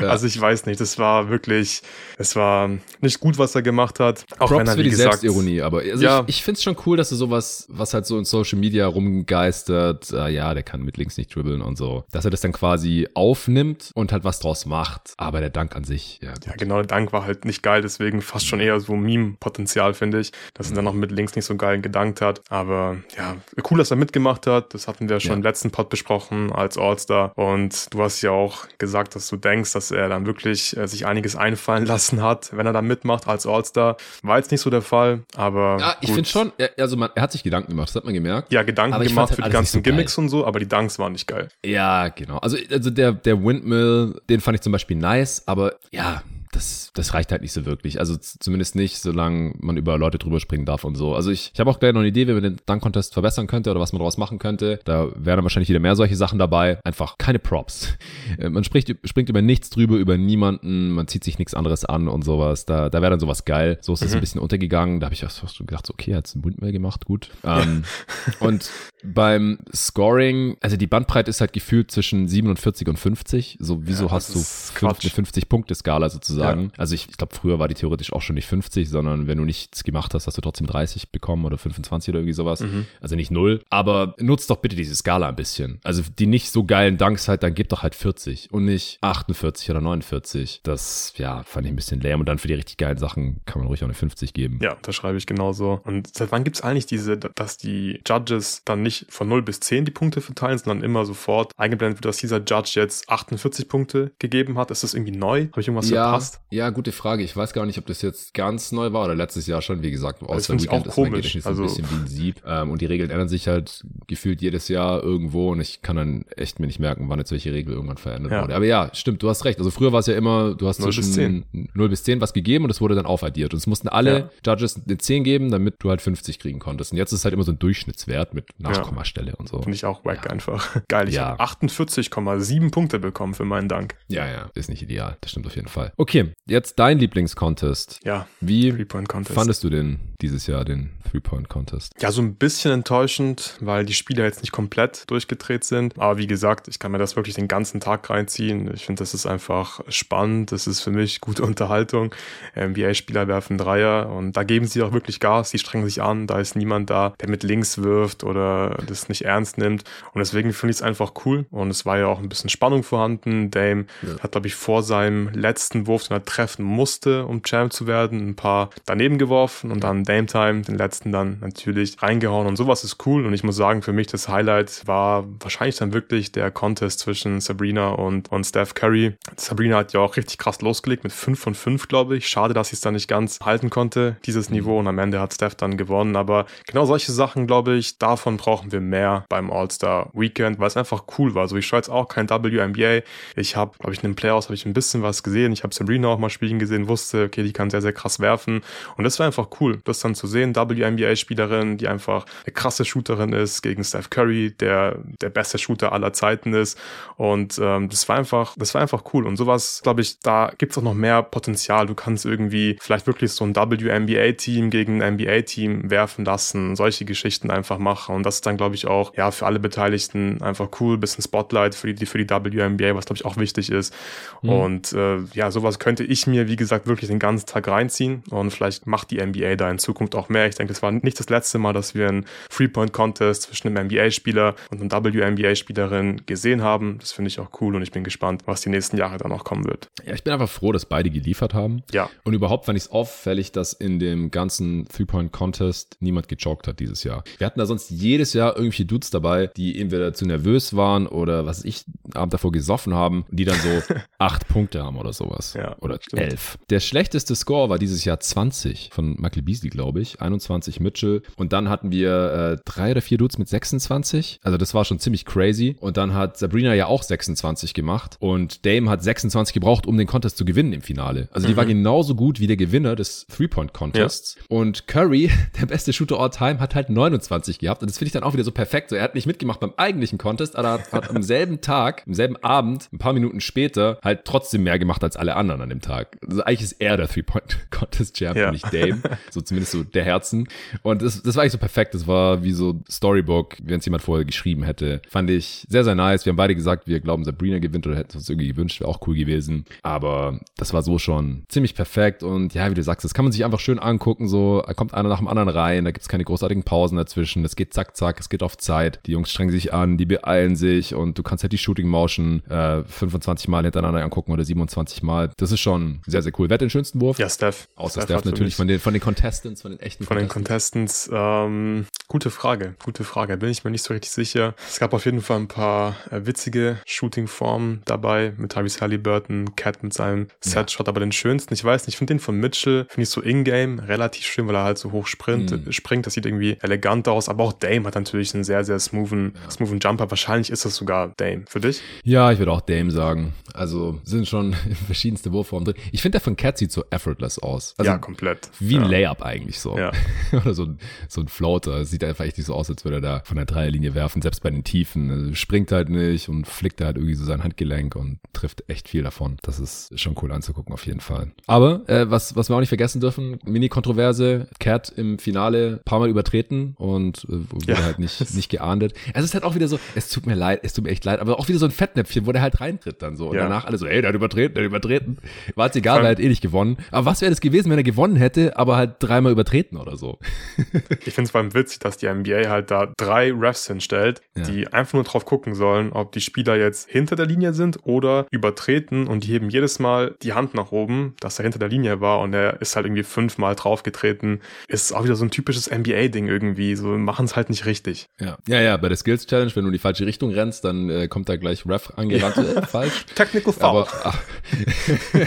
Ja. Also ich weiß nicht, das war wirklich, es war nicht gut, was er gemacht hat. Auch Props für die gesagt, Selbstironie, aber also ja. ich, ich finde es schon cool, dass er sowas, was halt so in Social Media rumgeistert, äh, ja, der kann mit links nicht dribbeln und so, dass er das dann quasi aufnimmt und halt was draus macht. Aber der Dank an sich, ja. Gut. Ja, genau, der Dank war halt nicht geil, deswegen fast schon eher so Meme-Potenzial, finde ich, dass er dann noch mit links nicht so geil gedankt hat. Aber ja, cool, dass er mitgemacht hat. Das hatten wir schon ja. im letzten Pod besprochen als All-Star. Und du hast ja auch gesagt, dass du denkst, dass er dann wirklich äh, sich einiges einfallen lassen hat, wenn er da mitmacht als All-Star. War jetzt nicht so der Fall, aber. Ja, ich finde schon, also man, er hat sich Gedanken gemacht, das hat man gemerkt. Ja, Gedanken gemacht halt für die ganzen so Gimmicks und so, aber die Dunks waren nicht geil. Ja, genau. Also, also der, der Windmill, den fand ich zum Beispiel nice, aber ja, das, das reicht halt nicht so wirklich. Also zumindest nicht, solange man über Leute drüber springen darf und so. Also ich, ich habe auch gleich noch eine Idee, wie man den Dunk-Contest verbessern könnte oder was man daraus machen könnte. Da wären dann wahrscheinlich wieder mehr solche Sachen dabei. Einfach keine Props. Äh, man spricht, springt über nichts drüber, über niemanden, man zieht sich nichts anderes an und sowas. Da, da wäre dann sowas geil. So ist es mhm. ein bisschen untergegangen. Da habe ich auch so gedacht, so, okay, hat's einen Windmill gemacht, gut. Ähm, und beim Scoring, also die Bandbreite ist halt gefühlt zwischen 47 und 50. So, wieso ja, hast du eine 50-Punkte-Skala sozusagen? Ja. Also ich, ich glaube, früher war die theoretisch auch schon nicht 50, sondern wenn du nichts gemacht hast, hast du trotzdem 30 bekommen oder 25 oder irgendwie sowas. Mhm. Also nicht null. Aber nutzt doch bitte diese Skala ein bisschen. Also die nicht so geilen Dunks halt, dann gib doch halt 40 und nicht 48 oder 49. Das, ja, fand ich ein bisschen lame. Und dann für die richtig geilen Sachen kann man ruhig auch eine 50 geben. Ja, das schreibe ich genauso. Und seit wann gibt es eigentlich diese, dass die Judges dann nicht nicht von 0 bis 10 die Punkte verteilen, sondern immer sofort eingeblendet wird, dass dieser Judge jetzt 48 Punkte gegeben hat. Ist das irgendwie neu? Habe ich irgendwas ja, verpasst? Ja, gute Frage. Ich weiß gar nicht, ob das jetzt ganz neu war oder letztes Jahr schon. Wie gesagt, außer das Weekend auch komisch. ist also, ein bisschen wie ein Sieb. Ähm, und die Regeln ändern sich halt gefühlt jedes Jahr irgendwo und ich kann dann echt mir nicht merken, wann jetzt welche Regel irgendwann verändert ja. wurde. Aber ja, stimmt, du hast recht. Also früher war es ja immer, du hast 0 zwischen bis 10. 0 bis 10 was gegeben und es wurde dann aufaddiert. Und es mussten alle ja. Judges eine 10 geben, damit du halt 50 kriegen konntest. Und jetzt ist es halt immer so ein Durchschnittswert mit Nachkommastelle und so. Finde ich auch wack ja. einfach. Geil, ich ja. habe 48,7 Punkte bekommen für meinen Dank. Ja, ja, ist nicht ideal. Das stimmt auf jeden Fall. Okay, jetzt dein Lieblingscontest. Ja, wie fandest du den dieses Jahr, den Three-Point-Contest? Ja, so ein bisschen enttäuschend, weil die Spieler jetzt nicht komplett durchgedreht sind. Aber wie gesagt, ich kann mir das wirklich den ganzen Tag reinziehen. Ich finde, das ist einfach spannend. Das ist für mich gute Unterhaltung. NBA-Spieler werfen Dreier und da geben sie auch wirklich Gas. Sie strengen sich an. Da ist niemand da, der mit links wirft oder das nicht ernst nimmt. Und deswegen finde ich es einfach cool. Und es war ja auch ein bisschen Spannung vorhanden. Dame ja. hat, glaube ich, vor seinem letzten Wurf, den er treffen musste, um Champ zu werden, ein paar daneben geworfen und dann Dame Time, den letzten dann natürlich reingehauen. Und sowas ist cool. Und ich muss sagen, für mich das Highlight war wahrscheinlich dann wirklich der Contest zwischen Sabrina und, und Steph Curry. Sabrina hat ja auch richtig krass losgelegt mit 5 von 5, glaube ich. Schade, dass sie es dann nicht ganz halten konnte, dieses mhm. Niveau. Und am Ende hat Steph dann gewonnen. Aber genau solche Sachen, glaube ich, davon brauchen wir mehr beim All-Star Weekend, weil es einfach cool war. So, ich schaue jetzt auch kein WNBA. Ich habe, glaube ich, in den Playoffs habe ich ein bisschen was gesehen. Ich habe Sabrina Sabrina auch mal spielen gesehen, wusste, okay, die kann sehr, sehr krass werfen. Und das war einfach cool, das dann zu sehen. WNBA-Spielerin, die einfach eine krasse Shooterin ist gegen Steph Curry, der der beste Shooter aller Zeiten ist. Und ähm, das war einfach, das war einfach cool. Und sowas, glaube ich, da gibt's auch noch mehr Potenzial. Du kannst irgendwie vielleicht wirklich so ein WNBA-Team gegen ein NBA-Team werfen lassen, solche Geschichten einfach machen. Und das ist dann, glaube ich, auch ja für alle Beteiligten einfach cool, bisschen Spotlight für die, für die WNBA, was glaube ich auch wichtig ist. Mhm. Und äh, ja, sowas könnte ich mir, wie gesagt, wirklich den ganzen Tag reinziehen. Und vielleicht macht die NBA da in Zukunft auch mehr. Ich denke, es war nicht das letzte Mal, dass wir einen Three-Point-Contest zwischen einem NBA-Spieler und einer WNBA-Spielerin gesehen haben. Das finde ich auch cool und ich bin gespannt, was die nächsten Jahre dann noch kommen wird. Ja, ich bin einfach froh, dass beide geliefert haben. Ja. Und überhaupt fand ich es auffällig, dass in dem ganzen Three-Point-Contest niemand gejoggt hat dieses Jahr. Wir hatten da sonst jedes Jahr irgendwelche Dudes dabei, die entweder zu nervös waren oder was ich Abend davor gesoffen haben, die dann so acht Punkte haben oder sowas. Ja, oder stimmt. elf. Der schlechteste Score war dieses Jahr 20 von Michael Beasley, glaube ich. 21 Mitchell. Und dann hatten wir äh, drei oder vier Dudes mit 26. Also das war schon ziemlich crazy. Und dann hat Sabrina ja auch 26 gemacht. Und Dame hat 26 gebraucht, um den Contest zu gewinnen im Finale. Also die mhm. war genauso gut wie der Gewinner des Three-Point-Contests. Ja. Und Curry, der beste Shooter all time, hat halt 29 gehabt. Und das finde ich dann auch wieder so perfekt. So, er hat nicht mitgemacht beim eigentlichen Contest, aber hat, hat am selben Tag, am selben Abend, ein paar Minuten später, halt trotzdem mehr gemacht als alle anderen an dem Tag. Also eigentlich ist er der Three-Point-Contest-Champ, ja. nicht Dame. So zumindest so der Herzen. Und das, das war eigentlich so perfekt. Das war wie so Storybook, wenn es jemand vorher geschrieben hätte. Fand ich sehr, sehr nice. Wir haben beide gesagt, wir glauben, Sabrina gewinnt oder hätten uns irgendwie gewünscht. Wäre auch cool gewesen. Aber das war so schon ziemlich perfekt. Und ja, wie du sagst, das kann man sich einfach schön angucken. So, kommt einer nach dem anderen rein. Da gibt es keine großartigen Pausen dazwischen. Es geht zack, zack. Es geht auf Zeit. Die Jungs strengen sich an, die beeilen sich und du kannst halt die Shooting Motion äh, 25 Mal hintereinander angucken oder 27 Mal. Das ist schon sehr, sehr cool. Wer hat den schönsten Wurf? Ja, Steph. Außer Steph, Steph natürlich von den, von den Contestants, von den echten Von den Contestants, ähm, gute Frage, gute Frage. Bin ich mir nicht so richtig sicher. Es gab auf jeden Fall ein paar äh, witzige Shooting-Formen dabei mit Tyrese Halliburton, Cat mit seinem Setshot, ja. aber den schönsten, ich weiß nicht, ich finde den von Mitchell, finde ich so in-game relativ schön, weil er halt so hoch sprint, mhm. springt. Das sieht irgendwie elegant aus, aber auch Dame hat natürlich einen sehr, sehr smoothen, ja. smoothen Jumper. Wahrscheinlich ist das sogar Dame. Für dich? Ja, ich würde auch Dame sagen. Also sind schon verschiedenste Wurfformen drin. Ich finde, der von Cat sieht so effortless aus. Also ja, komplett. Wie ein ja. Layup eigentlich so. Ja. Oder so ein, so ein Floater. Sieht einfach echt nicht so aus, als würde er da von der Dreierlinie werfen, selbst bei den Tiefen. Also springt halt nicht und flickt halt irgendwie so sein Handgelenk und trifft echt viel davon. Das ist schon cool anzugucken, auf jeden Fall. Aber äh, was, was wir auch nicht vergessen dürfen, Mini-Kontroverse, Cat im Finale paar Mal übertreten und äh, wurde ja. halt nicht, nicht geahndet. Es ist halt auch wieder so, es tut mir leid, es tut mir echt leid, aber auch wieder so ein Fettnäpfchen, wo der halt reintritt dann so. Und ja. danach alle so, ey, der hat übertreten, der hat übertreten. War es egal, weil er hat eh nicht gewonnen. Aber was wäre das gewesen, wenn er gewonnen hätte, aber halt dreimal übertreten oder so? ich finde es vor allem witzig, dass die NBA halt da drei Refs hinstellt, ja. die einfach nur drauf gucken sollen, ob die Spieler jetzt hinter der Linie sind oder übertreten und die heben jedes Mal die Hand nach oben, dass er hinter der Linie war und er ist halt irgendwie fünfmal draufgetreten. Ist auch wieder so ein typisches NBA-Ding irgendwie. So machen es halt nicht richtig. Ja. ja, ja, bei der Skills Challenge, wenn du in die falsche Richtung rennst, dann äh, kommt da gleich Ref angerannt. äh, falsch. Technical Foul.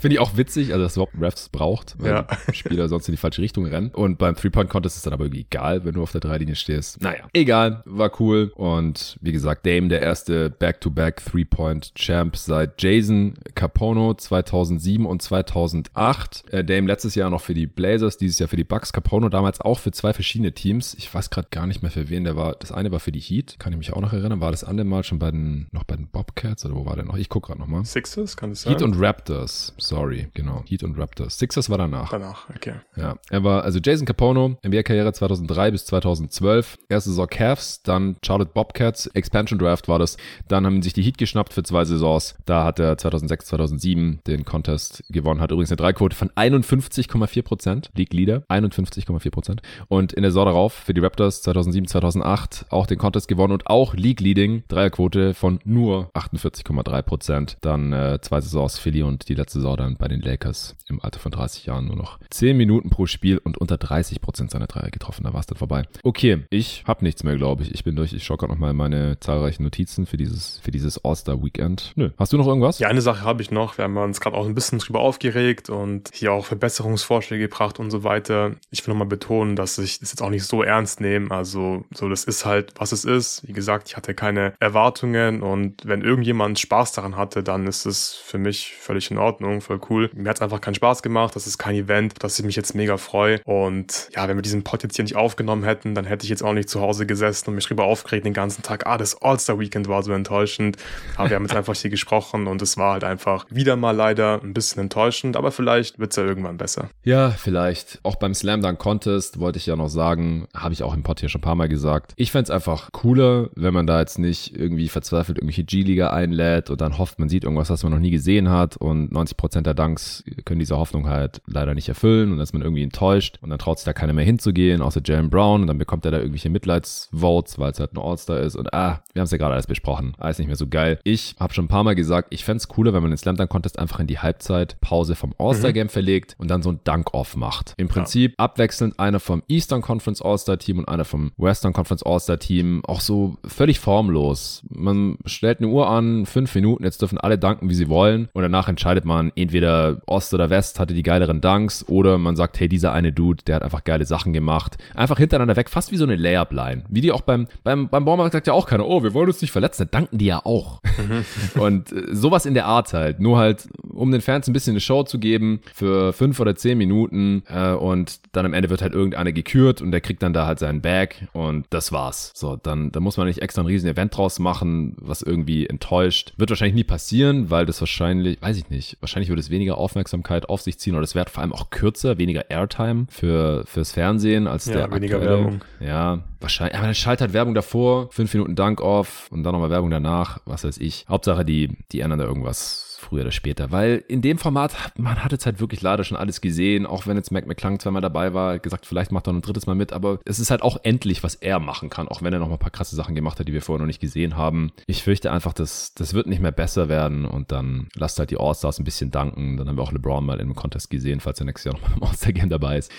Finde ich auch witzig, also dass überhaupt Refs braucht, weil ja. Spieler sonst in die falsche Richtung rennen. Und beim Three-Point-Contest ist dann aber irgendwie egal, wenn du auf der Dreilinie stehst. Naja, egal, war cool. Und wie gesagt, Dame, der erste Back-to-Back Three-Point-Champ seit Jason Capono 2007 und 2008. Äh, Dame letztes Jahr noch für die Blazers, dieses Jahr für die Bucks. Capono damals auch für zwei verschiedene Teams. Ich weiß gerade gar nicht mehr für wen der war. Das eine war für die Heat, kann ich mich auch noch erinnern. War das andere Mal schon bei den, noch bei den Bobcats oder wo war der noch? Ich gucke gerade nochmal. Sixers, kann es sein? Heat und Raptors, sorry, genau. Heat und Raptors. Sixers war danach. Danach, okay. Ja, er war also Jason Capono, NBA-Karriere 2003 bis 2012. Erste Saison Cavs, dann Charlotte Bobcats, Expansion Draft war das. Dann haben sich die Heat geschnappt für zwei Saisons. Da hat er 2006, 2007 den Contest gewonnen, hat übrigens eine Dreiquote von 51,4 Prozent, League Leader, 51,4 Prozent. Und in der Saison darauf für die Raptors 2007, 2008 auch den Contest gewonnen und auch League Leading, Dreierquote von nur 48,3 Prozent. Dann äh, zwei Saisons Philly und die letzte Saison dann bei den Lakers im Alter von 30 Jahren nur noch 10 Minuten pro Spiel und unter 30 Prozent seiner Dreier getroffen. da war es dann vorbei. Okay, ich habe nichts mehr, glaube ich. Ich bin durch. Ich schaue gerade nochmal meine zahlreichen Notizen für dieses, für dieses All-Star-Weekend. Nö. Hast du noch irgendwas? Ja, eine Sache habe ich noch. Wir haben uns gerade auch ein bisschen drüber aufgeregt und hier auch Verbesserungsvorschläge gebracht und so weiter. Ich will nochmal betonen, dass ich das jetzt auch nicht so ernst nehme. Also, so, das ist halt, was es ist. Wie gesagt, ich hatte keine Erwartungen und wenn irgendjemand Spaß daran hatte, dann ist es für mich völlig in Ordnung, voll cool. Mir hat es einfach keinen Spaß gemacht. Das ist kein Event, dass ich mich jetzt mega freue. Und ja, wenn wir diesen Pod jetzt hier nicht aufgenommen hätten, dann hätte ich jetzt auch nicht zu Hause gesessen und mich drüber aufgeregt den ganzen Tag. Ah, das All-Star-Weekend war so enttäuschend. Aber wir haben jetzt einfach hier gesprochen und es war halt einfach wieder mal leider ein bisschen enttäuschend. Aber vielleicht wird es ja irgendwann besser. Ja, vielleicht. Auch beim Slam Dunk Contest wollte ich ja noch sagen, habe ich auch im Pod hier schon ein paar Mal gesagt. Ich fände es einfach cooler, wenn man da jetzt nicht irgendwie verzweifelt irgendwelche G-Liga einlädt und dann hofft, man sieht irgendwas, was man noch nie gesehen hat und 90% der Dunks können diese Hoffnung halt leider nicht erfüllen und dann ist man irgendwie enttäuscht und dann traut sich da keiner mehr hinzugehen, außer Jalen Brown und dann bekommt er da irgendwelche Mitleidsvotes, weil es halt ein All-Star ist und ah, wir haben es ja gerade alles besprochen, alles nicht mehr so geil. Ich habe schon ein paar Mal gesagt, ich fände es cooler, wenn man den Slam Dunk Contest einfach in die Halbzeitpause vom All-Star Game mhm. verlegt und dann so ein Dunk-Off macht. Im Prinzip ja. abwechselnd einer vom Eastern Conference All-Star Team und einer vom Western Conference All-Star Team, auch so völlig formlos. Man stellt eine Uhr an, fünf Minuten, jetzt dürfen alle danken, wie sie wollen und danach entscheidet man entweder Ost oder West hatte die geileren Dunks oder man sagt, hey, dieser eine Dude, der hat einfach geile Sachen gemacht. Einfach hintereinander weg, fast wie so eine Layup-Line. Wie die auch beim, beim, beim Baumarkt sagt ja auch keiner, oh, wir wollen uns nicht verletzen, dann danken die ja auch. Mhm. und äh, sowas in der Art halt. Nur halt, um den Fans ein bisschen eine Show zu geben für fünf oder zehn Minuten äh, und dann am Ende wird halt irgendeiner gekürt und der kriegt dann da halt seinen Bag und das war's. So, dann, dann muss man nicht extra ein riesen Event draus machen, was irgendwie enttäuscht. Wird wahrscheinlich nie passieren, weil das wahrscheinlich, weiß ich nicht, wahrscheinlich würde es weniger Aufmerksamkeit auf sich ziehen oder es wird vor allem auch kürzer, weniger Airtime für, fürs Fernsehen als ja, der weniger aktuelle. Werbung. Ja, wahrscheinlich. Aber dann schaltet halt Werbung davor, fünf Minuten Dank off und dann nochmal Werbung danach, was weiß ich. Hauptsache, die, die ändern da irgendwas früher oder später, weil in dem Format, man hat jetzt halt wirklich leider schon alles gesehen, auch wenn jetzt Mac McClung zweimal dabei war, gesagt, vielleicht macht er noch ein drittes Mal mit, aber es ist halt auch endlich, was er machen kann, auch wenn er noch mal ein paar krasse Sachen gemacht hat, die wir vorher noch nicht gesehen haben. Ich fürchte einfach, dass das wird nicht mehr besser werden und dann lasst halt die All-Stars ein bisschen danken. Dann haben wir auch LeBron mal in einem Contest gesehen, falls er nächstes Jahr noch mal im All-Star-Game dabei ist.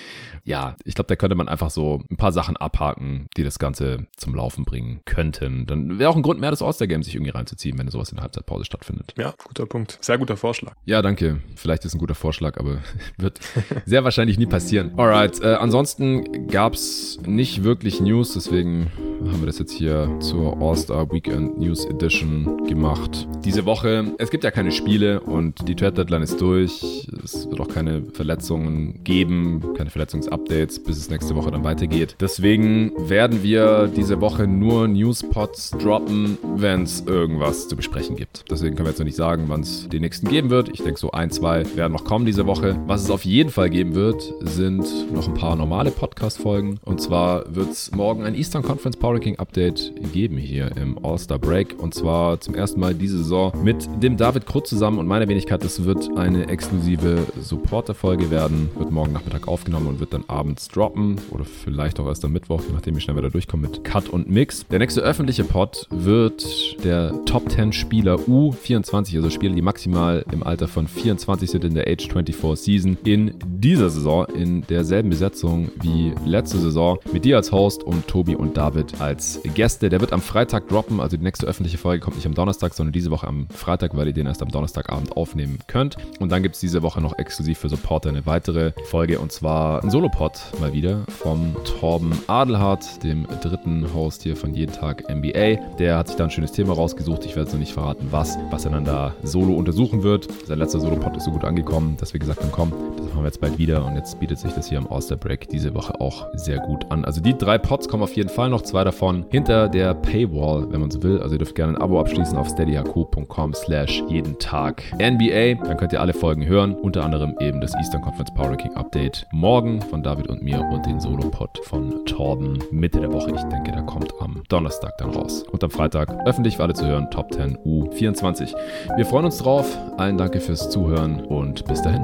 Ja, ich glaube, da könnte man einfach so ein paar Sachen abhaken, die das Ganze zum Laufen bringen könnten. Dann wäre auch ein Grund mehr, das All-Star-Game sich irgendwie reinzuziehen, wenn sowas in der Halbzeitpause stattfindet. Ja, guter Punkt. Sehr guter Vorschlag. Ja, danke. Vielleicht ist ein guter Vorschlag, aber wird sehr wahrscheinlich nie passieren. Alright, äh, ansonsten gab es nicht wirklich News, deswegen haben wir das jetzt hier zur All-Star Weekend News Edition gemacht. Diese Woche, es gibt ja keine Spiele und die Trade Deadline ist durch. Es wird auch keine Verletzungen geben, keine Verletzungsupdates, bis es nächste Woche dann weitergeht. Deswegen werden wir diese Woche nur Newspots droppen, wenn es irgendwas zu besprechen gibt. Deswegen können wir jetzt noch nicht sagen, wann es die nächsten geben wird. Ich denke, so ein, zwei werden noch kommen diese Woche. Was es auf jeden Fall geben wird, sind noch ein paar normale Podcast-Folgen. Und zwar wird es morgen ein Eastern Conference Power Ranking Update geben hier im All-Star Break. Und zwar zum ersten Mal diese Saison mit dem David Krutz zusammen und meiner Wenigkeit. Das wird eine exklusive Supporter-Folge werden. Wird morgen Nachmittag aufgenommen und wird dann abends droppen. Oder vielleicht auch erst am Mittwoch, nachdem, wie schnell wir da durchkommen mit Cut und Mix. Der nächste öffentliche Pod wird der Top 10 Spieler U24, also Spieler, die maximal im Alter von 24 sind in der Age 24 Season in dieser Saison in derselben Besetzung wie letzte Saison mit dir als Host und Tobi und David als Gäste. Der wird am Freitag droppen, also die nächste öffentliche Folge kommt nicht am Donnerstag, sondern diese Woche am Freitag, weil ihr den erst am Donnerstagabend aufnehmen könnt. Und dann gibt es diese Woche noch exklusiv für Supporter eine weitere Folge und zwar ein Solopod mal wieder vom Torben Adelhardt, dem dritten Host hier von Jeden Tag NBA. Der hat sich da ein schönes Thema rausgesucht. Ich werde es noch nicht verraten, was, was er dann da solo untersuchen wird. Sein letzter Solo-Pod ist so gut angekommen, dass wir gesagt haben, komm, das machen wir jetzt bald wieder. Und jetzt bietet sich das hier am Oster Break diese Woche auch sehr gut an. Also die drei Pods kommen auf jeden Fall noch, zwei davon hinter der Paywall, wenn man so will. Also ihr dürft gerne ein Abo abschließen auf steadyhq.com slash jeden Tag NBA. Dann könnt ihr alle Folgen hören, unter anderem eben das Eastern Conference Power Ranking Update morgen von David und mir und den Solo-Pod von Torben Mitte der Woche. Ich denke, der kommt am Donnerstag dann raus. Und am Freitag öffentlich für alle zu hören, Top 10 U24. Wir freuen uns drauf drauf. Allen danke fürs Zuhören und bis dahin.